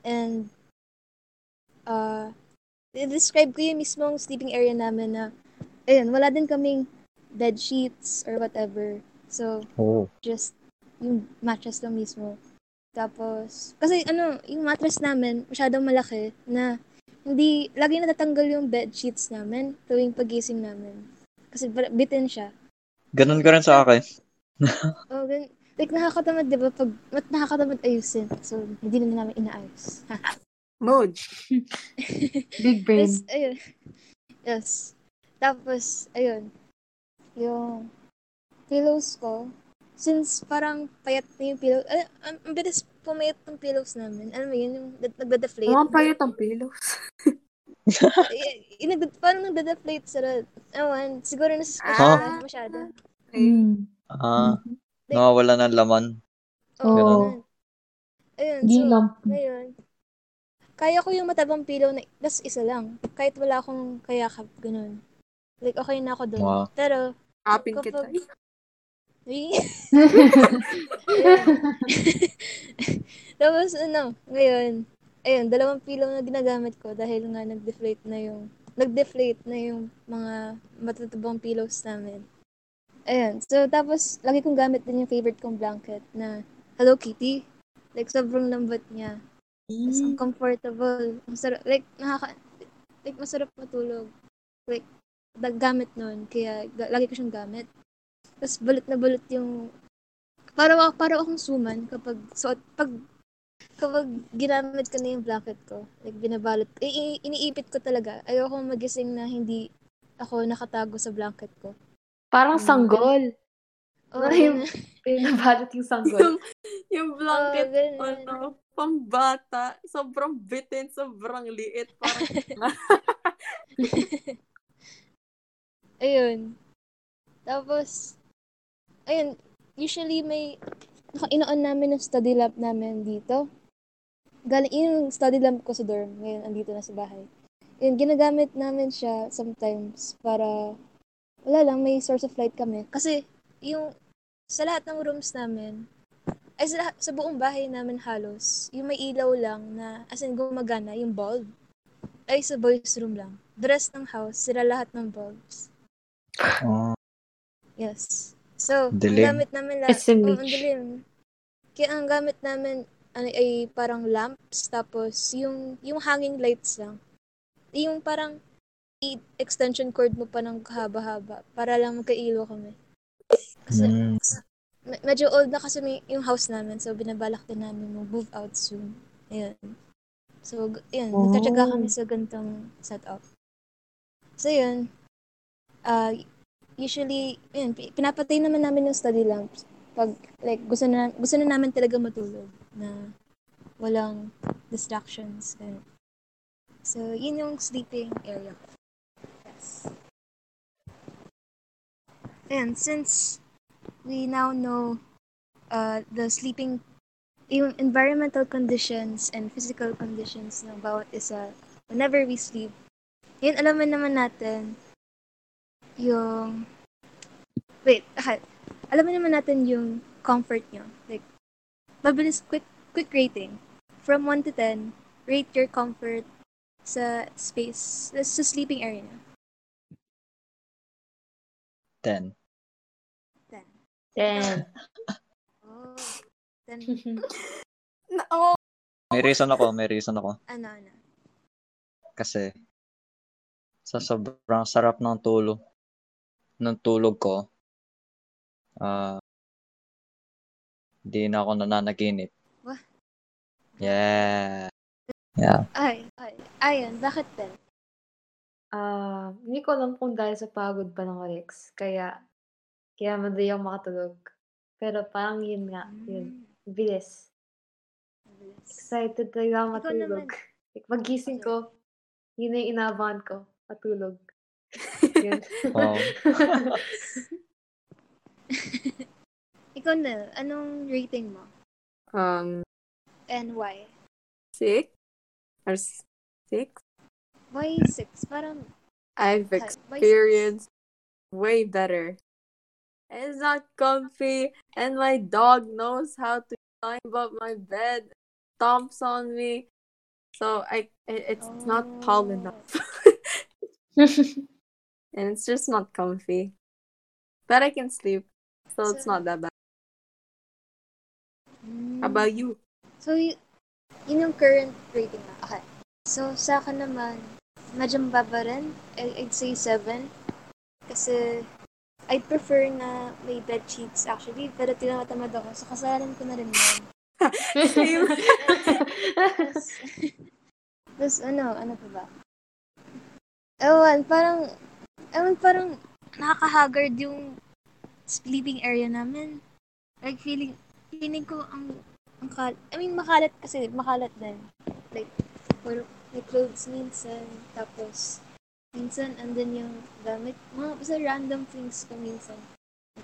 And, uh, i-describe ko yung mismong sleeping area namin na, ayun, wala din kaming bed sheets or whatever. So, Oh. just yung mattress lang mismo. Tapos, kasi ano, yung mattress namin, masyadong malaki na hindi, lagi natatanggal yung bed sheets namin tuwing pagising namin. Kasi bitin siya. Ganun ka rin sa akin. Oh, gan like nakakatamad, di ba? Pag, mat nakakatamad ayusin. So, hindi na namin inaayos. Mood. Big brain. Tapos, ayun. Yes. Tapos, ayun. Yung pillows ko, since parang payat na yung pillow, ay, ang ang bilis pumayat ng pillows namin. Alam mo yun, yung nag- nagda-deflate. Mga payat ang pillows. Eh, eh, nagda- parang nagda-deflate sila. Ewan, siguro nasa Ah. masyado. Mm. Ah, nawawala ng laman. Oo. Ganun. Ayun, Di so, lang. ngayon, kaya ko yung matabang pillow na, das isa lang. Kahit wala akong kayakap, ganun. Like, okay na ako doon. Wow. Pero, Apin Kapag- kita. Ayun. Tapos ano, ngayon, ayun, dalawang pillow na ginagamit ko dahil nga nag-deflate na yung nag-deflate na yung mga matutabang pillows namin. Ayun. So, tapos, lagi kong gamit din yung favorite kong blanket na Hello Kitty. Like, sobrang lambot niya. Tapos, ang comfortable. Ang sarap. Like, nakaka... Like, masarap matulog. Like, gamit nun. Kaya, ga- lagi ko siyang gamit. Tapos balot na balot yung para para akong suman kapag suot pag kapag ginamit ko na yung blanket ko. Like binabalot. I- iniipit ko talaga. Ayoko magising na hindi ako nakatago sa blanket ko. Parang sanggol. Oh, Ano yung- Pinabalot yung sanggol. yung, yung blanket, Oh, ano, pambata, sobrang bitin, sobrang liit. Parang, Ayun. Tapos, ayun, usually may, inoon namin yung study lab namin dito. Galing, yun yung study lab ko sa dorm. Ngayon, andito na sa bahay. Yun, ginagamit namin siya sometimes para, wala lang, may source of light kami. Kasi, yung, sa lahat ng rooms namin, ay sa, lahat, sa buong bahay namin halos, yung may ilaw lang na, as in, gumagana, yung bulb, ay sa boys room lang. The rest ng house, sila lahat ng bulbs. Oh, Yes. So, Dilim. ang gamit namin lahat. SMH. Oo, ang dilim. Kaya ang gamit namin ano, ay parang lamps, tapos yung, yung hanging lights lang. Yung parang extension cord mo pa ng haba-haba para lang magkailo kami. Kasi mm. me- medyo old na kasi may, yung house namin, so binabalak din namin mag-move out soon. Ayun. So, yun, Oh. nagtatsaga kami sa gantong setup. So, yun. Uh, usually, yun, pi- pinapatay naman namin yung study lamps. Pag, like, gusto na, gusto na namin talaga matulog na walang distractions. Ganun. So, yun yung sleeping area. Yes. And since we now know uh, the sleeping, environmental conditions and physical conditions ng bawat isa whenever we sleep, yun alaman naman natin yung, wait, ah, alaman naman natin yung comfort nyo. Like, mabilis, quick, quick rating. From 1 to 10, rate your comfort sa space, sa sleeping area nyo. 10. 10. Ten. Oh, 10. na, oh, May reason ako, may reason ako. ano, ano. Kasi sa sobrang sarap ng tulog ng tulog ko, ah di na ako nananaginip. Wah. Yeah. Yeah. Ay, ay, ayun, bakit 10? Ah, hindi ko alam kung dahil sa pagod pa ng Rex. Kaya, kaya madali ako makatulog. Pero parang yun nga, yun. Bilis. Mabilis. Excited talaga ako Ikaw matulog. naman. Like, magising ko, yun na yung inaabangan ko. Matulog. yun. Wow. Ikaw na, anong rating mo? um, And why? six? Or s- six? Why 6? Parang, I've six? experienced way better. It's not comfy, and my dog knows how to climb up my bed, stomps on me. So I it, it's not tall Oh. enough. and it's just not comfy. But I can sleep. So it's not that bad. Mm. How about you? So, you, yun yung current rating na. Okay. So, sa akin naman, medyo mababa rin. I'd say 7. Kasi, I prefer na may bed sheets actually. Pero tinatamad ako. So, kasalanan ko na rin yun. Tapos, tapos ano, ano pa ba? Ewan, parang, ewan, parang nakaka-haggard yung sleeping area namin. Like, feeling, feeling ko ang, ang kal I mean, makalat kasi, makalat din. Like, or, may clothes minsan, tapos, minsan, andun yung gamit, mga basta random things ko minsan.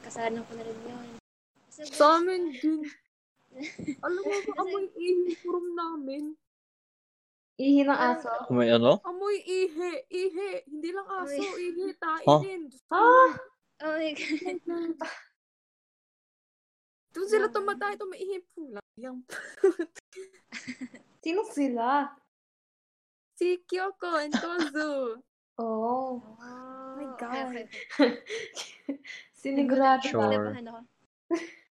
Kasalanan ko na rin yun. Kasi, Sa amin din. Alam mo ba, amoy ihi room namin. Ihi ng aso. May ano? Amoy ihi. Ihi. Hindi lang aso. Amoy. Ihi. Tain Huh? ko. Ah! oh my God. Doon sila tumatay. Tumaihi po lang. Yung... Sino sila? Si Kyoko and Kozu. Oh. Oh my God. okay. Sinigurado Sure. ako.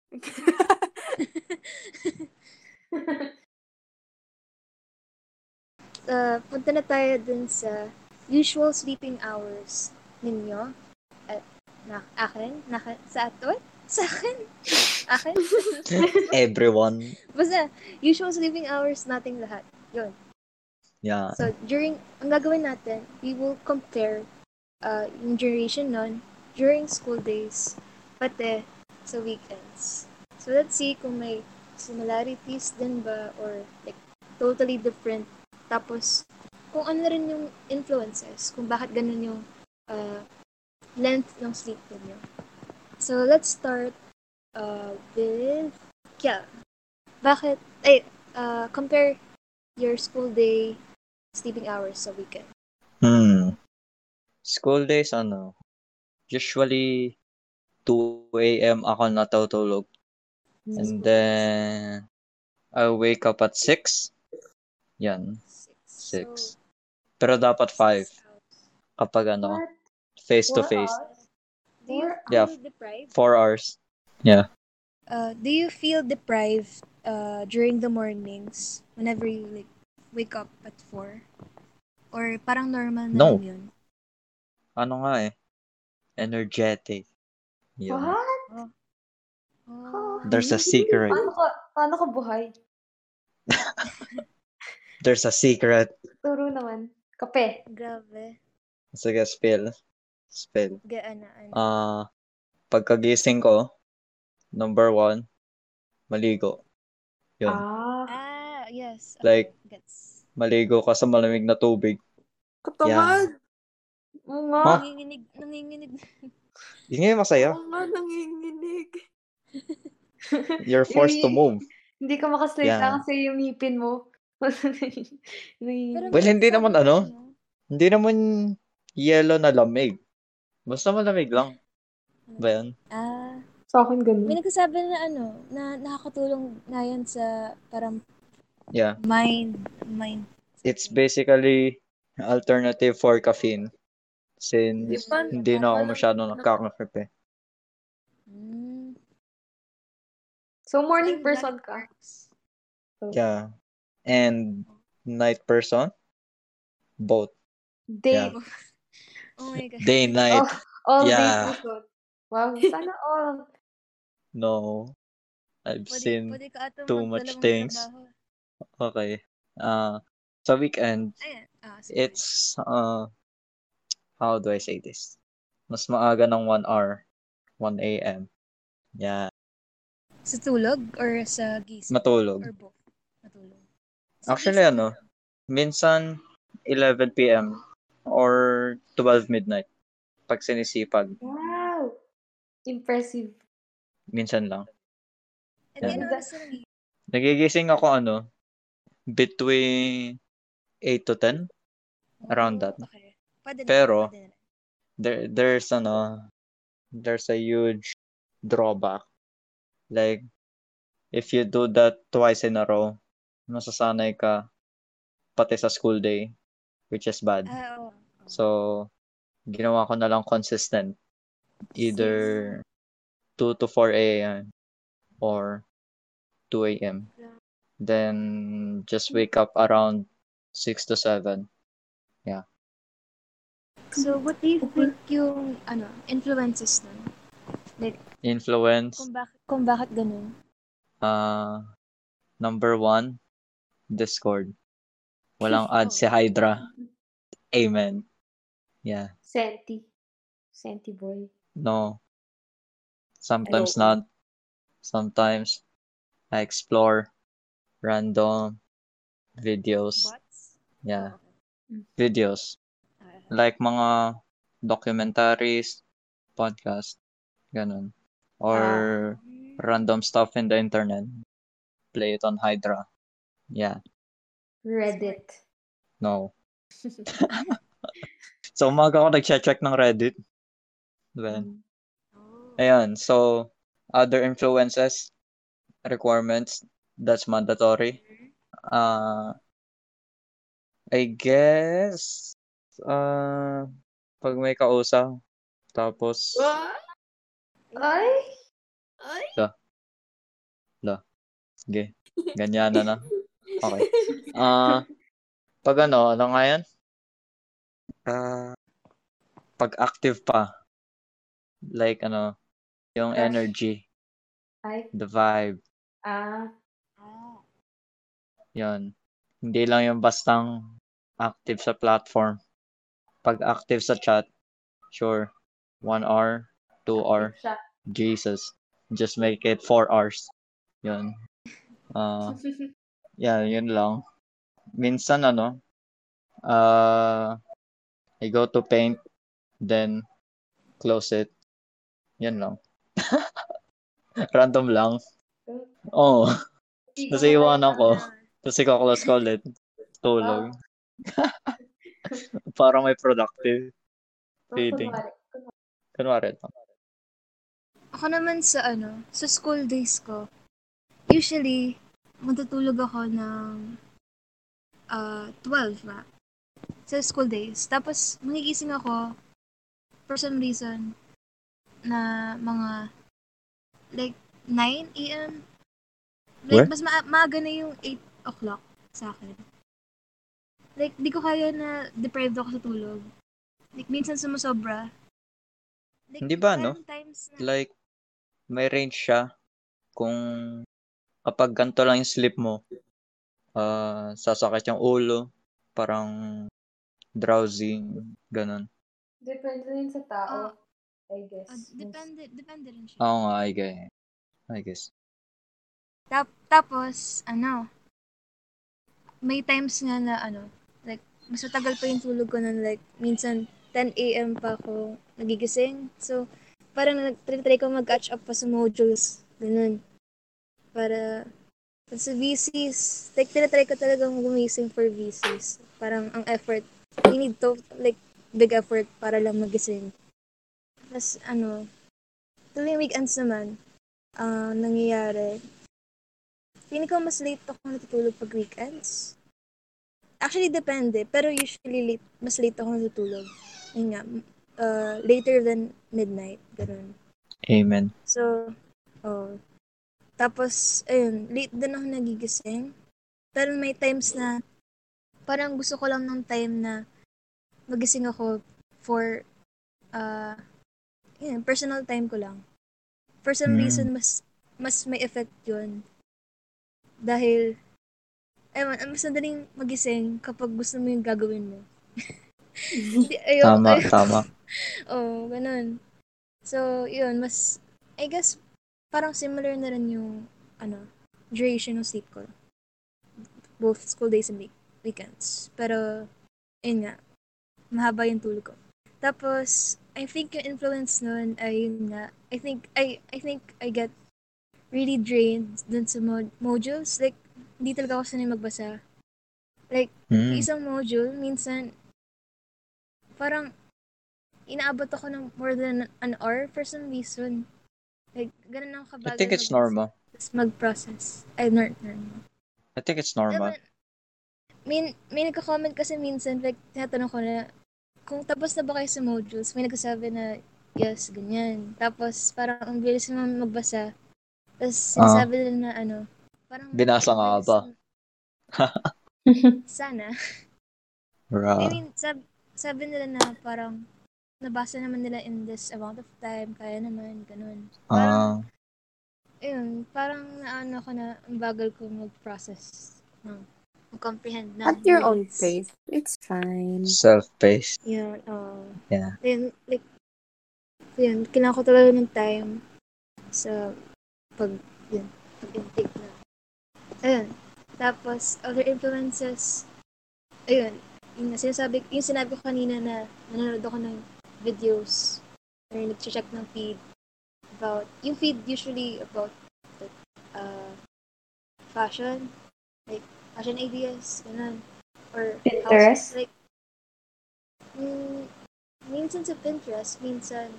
uh, punta na tayo dun sa usual sleeping hours ninyo. At na, akin? Na, sa ato? Sa akin? Akin? Everyone. Basta, usual sleeping hours nating lahat. Yun. Yeah. So, during, ang gagawin natin, we will compare uh, yung duration nun during school days, pati sa weekends. So, let's see kung may similarities din ba or like totally different. Tapos, kung ano rin yung influences, kung bakit ganun yung uh, length ng sleep ninyo. So, let's start uh, with Kya. Bakit, ay, uh, compare your school day sleeping hours sa weekend. Hmm. School days, ano, usually 2 a.m. ako natutulog. And then, I wake up at 6. Yan. Six. Six. Pero dapat 5 six hours. kapag ano, face to face. Do you Yeah. feel deprived? 4 hours. Uh, do you feel deprived uh, during the mornings whenever you like wake up at 4? Or parang normal na No. lang yun? Ano nga eh. Energetic. Yun. What? Oh, There's a secret. Paano ka, paano ka buhay? There's a secret. Turo naman. Kape. grabe. Sige, spill. Spill. Gaan na. Ano. Ah, pagkagising ko, number one, maligo. Yun. Ah. Yes. Like- gets. Maligo ka sa malamig na tubig. Katamad. Oo nga. Nanginginig, nanginginig. Yun nga yung masaya. Oo nga, nanginginig. You're forced to move. Hindi ka makasalita Yeah. kasi yung ngipin mo. Well, hindi naman ano. Hindi naman yellow na lamig. Basta malamig lang. Ba yan? Ah, Sa akin ganun. may nagsasabi na ano, na nakakatulong na yan sa parang Yeah. Mine, mine. It's basically alternative for caffeine. Since Di hindi na ako walang- masyado nakakape. Mm. So, morning person that ka? works. Yeah. And night person? Both. Day. Yeah. Oh my God. Day, night. All Yeah. day person. Wow, sana all. No. I've Pwede, seen pwede too much things. trabaho. Okay. Uh, sa weekend, Ayan. Ah, sige. it's, uh, how do I say this? Mas maaga ng 1 hour. 1 a.m. Yeah. Sa tulog or sa gising? Matulog. Or both? Matulog. Sa Actually, gising, ano, minsan 11 p.m. or 12 midnight. Pag sinisipag, Wow. Impressive. minsan lang. Di Yeah. ano Nagigising ako, ano, between 8 to 10. Around that. Oh, Okay. Pwede na, Pero, pwede na. There, there's, ano, there's a huge drawback. Like, if you do that twice in a row, masasanay ka pati sa school day, which is bad. Ah, oo. So, ginawa ko na lang consistent. Either 2 to 4 a.m. or 2 a.m. Then, just wake up around 6 to 7. So, what do you think yung, ano, influences nun? Influence, Kung bakit, kung bakit ganun? uh, number one, Discord. Walang ads si Hydra. Amen. Yeah. Senti. Senti boy. No. Sometimes not. Sometimes I explore random videos. Bots? Yeah. Oh, Videos. okay. Like mga documentaries, podcast, ganun. Or random stuff in the internet. Play it on Hydra. Yeah. Reddit. No. so umaga ako nag-check ng Reddit. Then, Oh. Ayan, so other influences, requirements, that's mandatory. Uh, I guess, uh, pag may kausap, tapos, Ay! sige, ganyan na na. Okay. Uh, pag ano, ano nga yan? Uh, pag active pa, like ano, yung energy, Ay. the vibe, Ah. Ah. Yun. Hindi lang yung bastang active sa platform. Pag active sa chat, sure, one hour, two hour. Jesus. Just make it four hours. Yun. Uh, yeah, yun lang. Minsan ano, uh, I go to paint, then close it. Yan lang. Random lang. Oo. Oh, Kasi iwanan ko. Tapos ikaklose ko ulit. Tulog. Parang may productive. feeling. Kunwari. Kunwari. Ako naman sa ano, sa school days ko, usually, matutulog ako ng uh, 12 na. Sa school days. Tapos, magigising ako, for some reason, na mga, like, 9 a.m. Where? Like, mas ma- maaga na yung 8 o'clock sa akin. Like, di ko kaya na deprived ako sa tulog. Like, minsan sumusobra. Like, Hindi ba, no? 10 times na. Like, may range siya. Kung kapag ganito lang yung sleep mo, uh, sasakit yung ulo, parang drowsy, ganun. Depende rin sa tao. I guess. Ah, depende, depende rin siya. Oo nga, I guess. I guess. Tap, tapos, ano, may times nga na, ano, like, mas matagal pa yung tulog ko nun, like, minsan, 10 a.m. pa ako nagigising. So, parang nag-try ko mag-catch up pa sa modules. Ganun. Para, sa VCs, like, tinatry ko talagang gumising for VCs. Parang ang effort, you need to, like, big effort para lang magising. Tapos, ano, tuloy weekends naman, ah nangyayari, feeling ko mas late ako natutulog pag weekends. Actually, depende. Pero usually, late, mas late ako natutulog. Yun nga, uh, later than midnight. Ganun. Amen. So, oh. Tapos, ayun, late din ako nagigising. Pero may times na, parang gusto ko lang ng time na magising ako for, uh, yun, personal time ko lang. For some Mm. reason, mas, mas may effect yun. Dahil, ewan, mas madaling magising kapag gusto mo yung gagawin mo. Ayaw, Tama, ayaw- tama. Oo, ganun. So, yun, mas, I guess, parang similar na rin yung, ano, duration ng sleep ko. Both school days and week- weekends. Pero, yun nga, mahaba yung tulog ko. Tapos, I think yung influence nun ay yun nga, I think, I, I think I get really drained dun sa mod- modules. Like, hindi talaga ako sanay magbasa. Like, Mm. isang module, minsan, parang, inaabot ako ng more than an hour for some reason. Like, ganun ako kabagal. I think it's normal. Tapos mag-process. Ay, nor- normal. I think it's normal. May, may nagka-comment kasi minsan, like, tinatanong ko na, kung tapos na ba kayo sa modules, may nagsasabi na, yes, ganyan. Tapos, parang ang bilis naman magbasa. Tapos, sinasabi nila na, ano, parang, Binasa nga ba? Sana. Ra. I mean, sab sabi nila na parang nabasa naman nila in this amount of time, kaya naman, ganun. Parang, Ah, ayun, parang naano ko na, ang bagal ko mag-process ng mag-comprehend ng At your own words. pace. It's fine. self-paced. Yun, oo. Yeah. Then, like, yun, kailangan ko talaga ng time sa pag, yun, pag-intake na. Ayun. Tapos, other influences, ayun, yung sinasabi, yung sinabi ko kanina na nanonood ako ng videos or nag-check ng feed about, yung feed usually about like, uh, fashion, like, fashion ideas, ganun. Or Pinterest? houses, like, mm, minsan sa Pinterest, minsan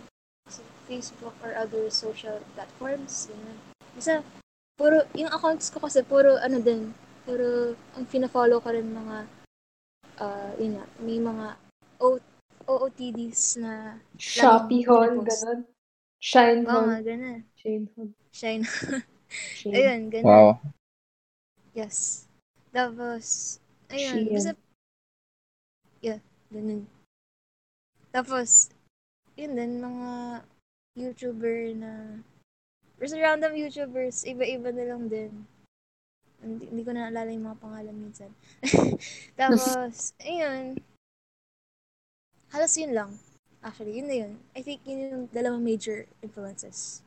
sa Facebook or other social platforms, ganun. Minsan, puro, yung accounts ko kasi puro ano din, puro, ang fina-follow ko rin mga, uh, yun nga, may mga o- OOTDs na Shopee haul, ganun. Shine haul. mga ganun. Shine haul. Shine. Shine. ayun, ganun. Wow. Yes. Tapos, ayun, Shein. basta, yeah, ganun. Tapos, yun din, mga YouTuber na, basta random YouTubers, iba-iba na lang din. Hindi, hindi ko na naalala yung mga pangalan minsan. Tapos, ayun, halos yun lang. Actually, yun na yun. I think yun yung dalawang major influences.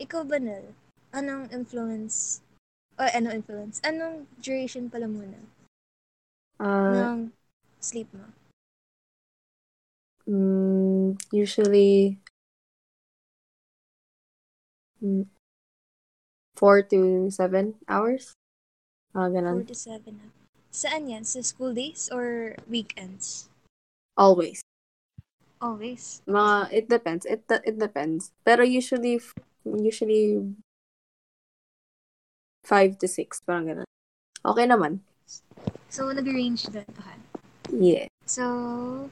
Ikaw ba, Nel? Anong influence? O, ano influence? Anong duration pala muna Uh, ng sleep mo? mm, usually mm, four to seven hours. Ah, Four ganun. to seven. na. Saan yan? Sa school days or weekends? Always. Always. Mga, it depends. It it depends. Pero usually, usually five to six. Parang ganun. Okay naman. So, nag-range doon. Okay. Yeah. So,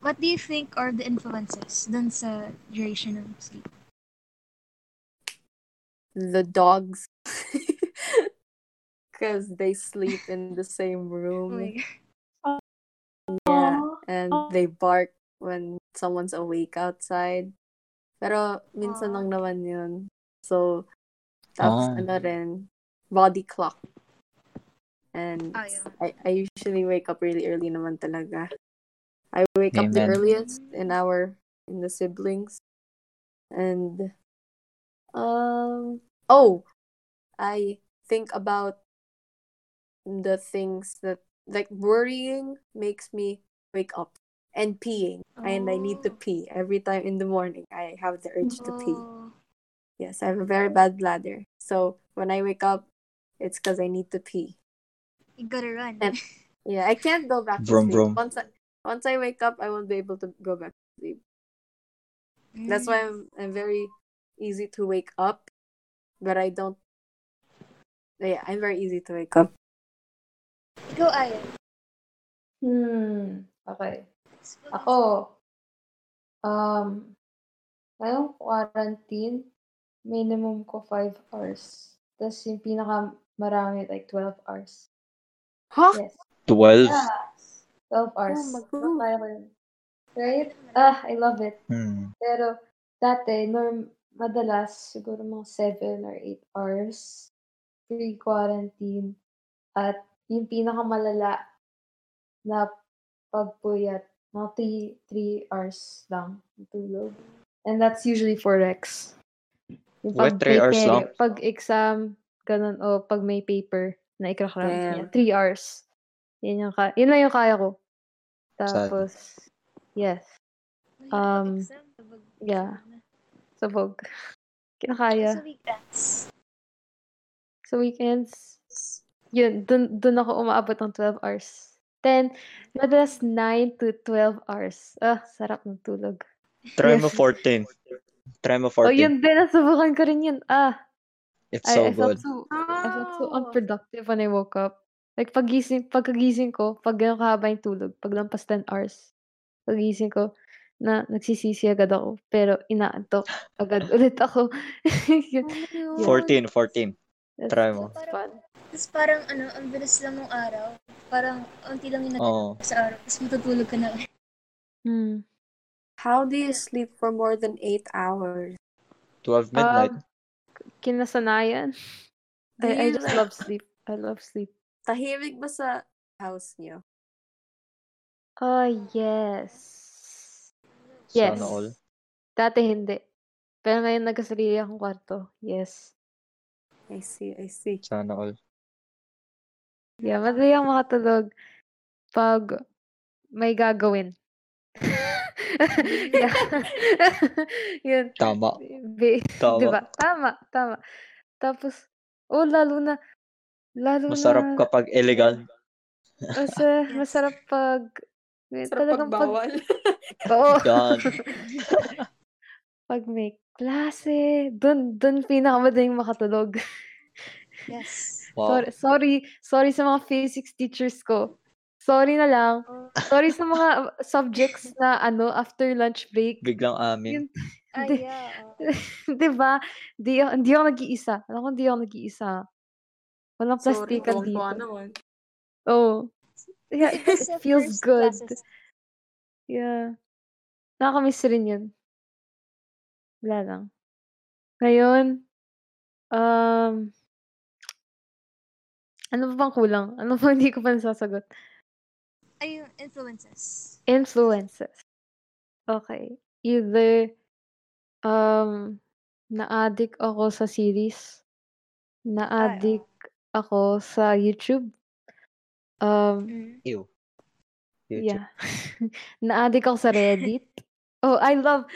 what do you think are the influences dun sa duration ng sleep? The dogs. Because they sleep in the same Oh room. my Yeah. And they bark when someone's awake outside. Pero minsan lang naman yun. So, tapos Ah. ano rin, body clock. And Ah, yun. I, I usually wake up really early naman talaga. I wake up the earliest in our, in the siblings. And, um, oh, I think about the things that, like worrying makes me wake up and peeing. And I need to Oh. pee every time in the morning. I have the urge to pee. Oh. Yes, I have a very bad bladder. So when I wake up, it's because I need to pee. You gotta run. And- Yeah, I can't go back to sleep. vroom. Once I once I wake up, I won't be able to go back to sleep. That's why I'm I'm very easy to wake up, but I don't. Yeah, I'm very easy to wake up. Ikaw, Ayan. Hmm. Okay. Ako, um, ngayong quarantine, minimum ko 5 hours. Tapos yung pinaka marami, like 12 hours. Huh? Yes. 12? Yeah. 12 hours. Oh my Oh. Right? Ah, I love it. Hmm. Pero, dati, norm, madalas, siguro mga 7 or 8 hours pre-quarantine. At yung pinakamalala na pagpuyat, mga 3, 3 hours lang tulog. And that's usually for Rex. Yung What, pag three may hours pere- lang? Pag exam, ganun, o pag may paper na Damn. niya. 3 hours. Yun, yung ka- yun lang yung kaya ko. Sad. Tapos, yes. Um, yeah. Sabog. Kinakaya. Sa weekends. Sa weekends, yun, dun, dun ako umaabot ng 12 hours. Then, madalas 9 to 12 hours. Ah, sarap ng tulog. Try mo Yes. 14. Try mo Oh, 14. yun din, nasubukan ko rin yun. Ah, It's I, so I felt good. so I felt so Oh. unproductive when I woke up. Like pagising, pagkagising ko, pag gano'n kahaba yung tulog, paglampas 10 hours, pagising ko, na nagsisisi agad ako, pero inaantok agad ulit ako. Yun. 14, 14. That's, Try mo. that's fun. Tapos parang ano, ang bilis lang ng araw. Parang unti lang yung natapos sa araw. Tapos matutulog ka na. Hmm. How do you sleep for more than 8 hours? 12 midnight. Um, kinasanayan. I, I just love sleep. I love sleep. tahimik ba sa house niyo? Oh, yes. Yes. Sana all. Dati hindi. Pero ngayon nagkasarili akong kwarto. Yes. I see, I see. Sana all. Yeah, madali akong makatulog pag may gagawin. yeah. Yun. Tama. Bi- Tama. Diba? Tama, tama. Tapos, oh, lalo na, lalo Masarap na, kapag illegal. Masa, masarap pag, eh, Sarap talagang pag, pagbawal. oo, God. pag may klase, dun, dun pinakamadaling makatulog. Yes. Wow. Sorry, sorry, sorry sa mga physics teachers ko. Sorry na lang. Sorry sa mga subjects na ano after lunch break. Biglang amin. Yun, Ah, Hindi. yeah. oo. 'di ba? Di hindi ako nag-iisa. Alam ko hindi ako nag-iisa. Walang Sorry, plastikan tuwang-tuwa dito. naman. Oh. Yeah, it, feels good. classes. Yeah. Nakakamiss rin yun. Wala lang. Ngayon, um, ano pa bang kulang? Ano pa hindi ko pa nasasagot? Ay, yung influences. Influences. Okay. Either um na-addict ako sa series, na-addict ako sa YouTube. Um. Ew. YouTube. yeah. na-addict ako sa Reddit. Oh, I love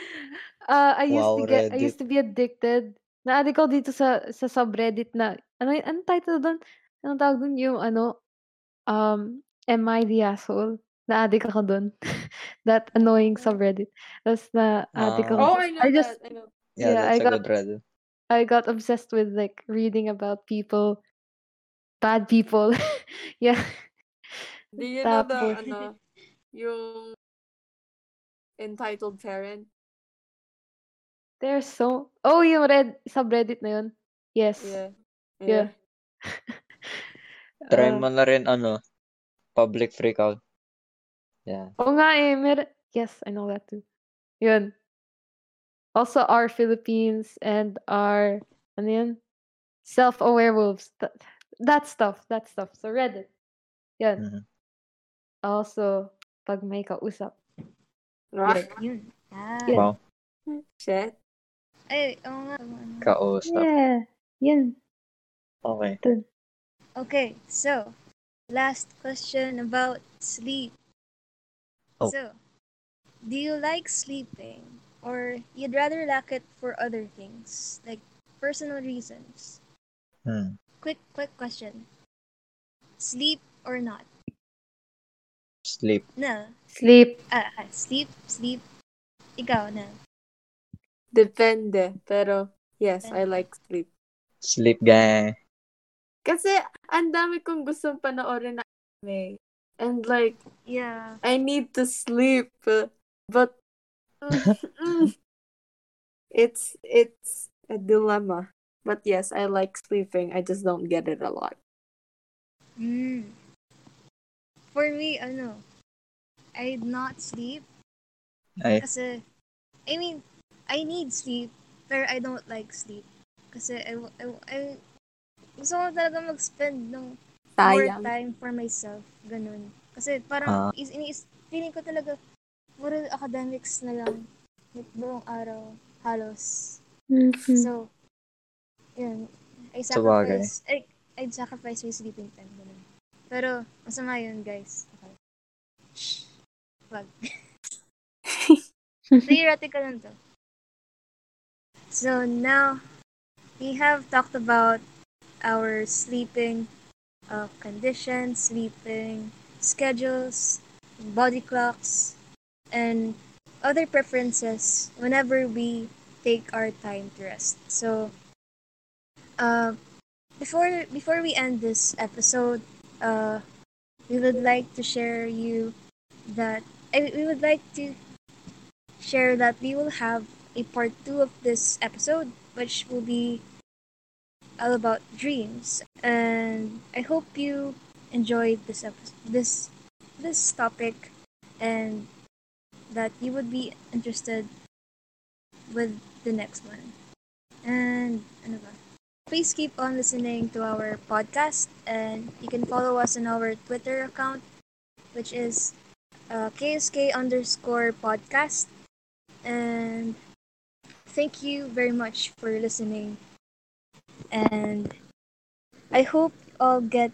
uh, I used Wow, to get I used to be addicted. Na-addict ako dito sa sa subreddit na ano y- anong title doon? Anong tawag doon yung ano um Am I the asshole? Na-addict ako doon. That annoying subreddit. Tapos na-addict ako. Ah. Oh, I know I just that. I know. Yeah, yeah, I that's a got good Reddit. I got obsessed with like reading about people, bad people. yeah. Do you know the, Tapos, ano, yung entitled parent? there's so Oh, yung red subreddit na yun. Yes. Yeah. Yeah. Try Uh, mo na rin, ano, public freakout. Yeah. Oo nga eh, mer- Yes, I know that too. Yun. Also, our Philippines and our, ano yun? Self-aware wolves. That, that stuff, that stuff. So, Reddit. Yun. Also, pag may kausap. Right? Yun. Ah. Yeah. Wow. Shit. Ay, oo nga. nga. Kausap. Yeah. Yun. Okay. Okay, so, last question about sleep. Oh. So, do you like sleeping or you'd rather lack it for other things, like personal reasons? Hmm. Quick, quick question. Sleep or not? Sleep. Na. Sleep. Ah, ah, sleep, sleep. Ikaw na. Depende. Pero, yes, I like sleep. Sleep gang. Kasi, ang dami kong gustong panoorin na anime. And like, Yeah. I need to sleep. But, mm, it's, it's a dilemma. But yes, I like sleeping. I just don't get it a lot. Mm. For me, ano, I'd not sleep Ay, kasi, I mean, I need sleep, pero I don't like sleep. Kasi, I, I, I gusto ko talaga mag-spend ng more Sayang. time for myself. Ganun. Kasi parang, Ah. is, inis, feeling ko talaga, puro academics na lang. Like, buong araw, halos. Mhm. So, yun. I sacrifice, I, I'd sacrifice my sleeping time. Ganun. Pero, masama yun, guys. Okay. Wag. Theoretical lang to. So, now, we have talked about our sleeping uh, conditions, sleeping schedules, body clocks, and other preferences whenever we take our time to rest. So, uh, before before we end this episode, uh, we would like to share you that I, we would like to share that we will have a part two of this episode, which will be all about dreams. And I hope you enjoyed this episode, this this topic, and that you would be interested with the next one. And ano ba? Please keep on listening to our podcast, and you can follow us on our Twitter account, which is uh, KSK underscore podcast. And thank you very much for listening. And I hope you all get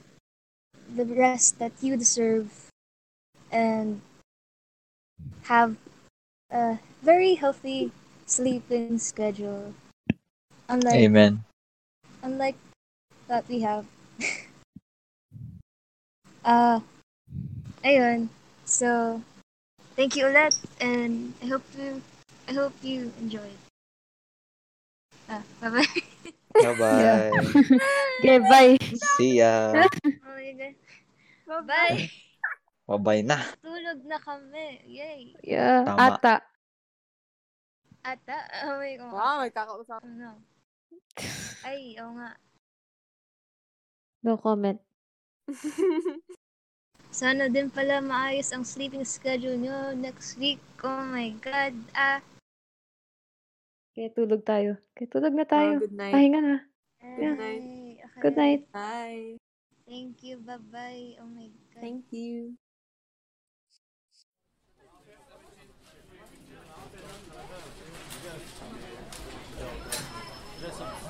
the rest that you deserve and have a very healthy sleeping schedule. Unlike Amen. Unlike that we have. uh, ayun. So, thank you ulit and I hope you I hope you enjoyed. Ah, bye-bye. Bye-bye. Okay, bye. See ya. oh my God. Bye-bye. Bye-bye na. Tulog na kami. Yay. Yeah. Tama. Ata. Ata. Oh my God. Wow, may kakausap. Ano? Ay, oo nga. No comment. Sana din pala maayos ang sleeping schedule nyo next week. Oh my God. Ah. Okay, tulog tayo. Okay, tulog na Oh, tayo. good night. Pahinga na. Good night. Ay, okay. Good night. Bye. Thank you. Bye-bye. Oh my God. Thank you. this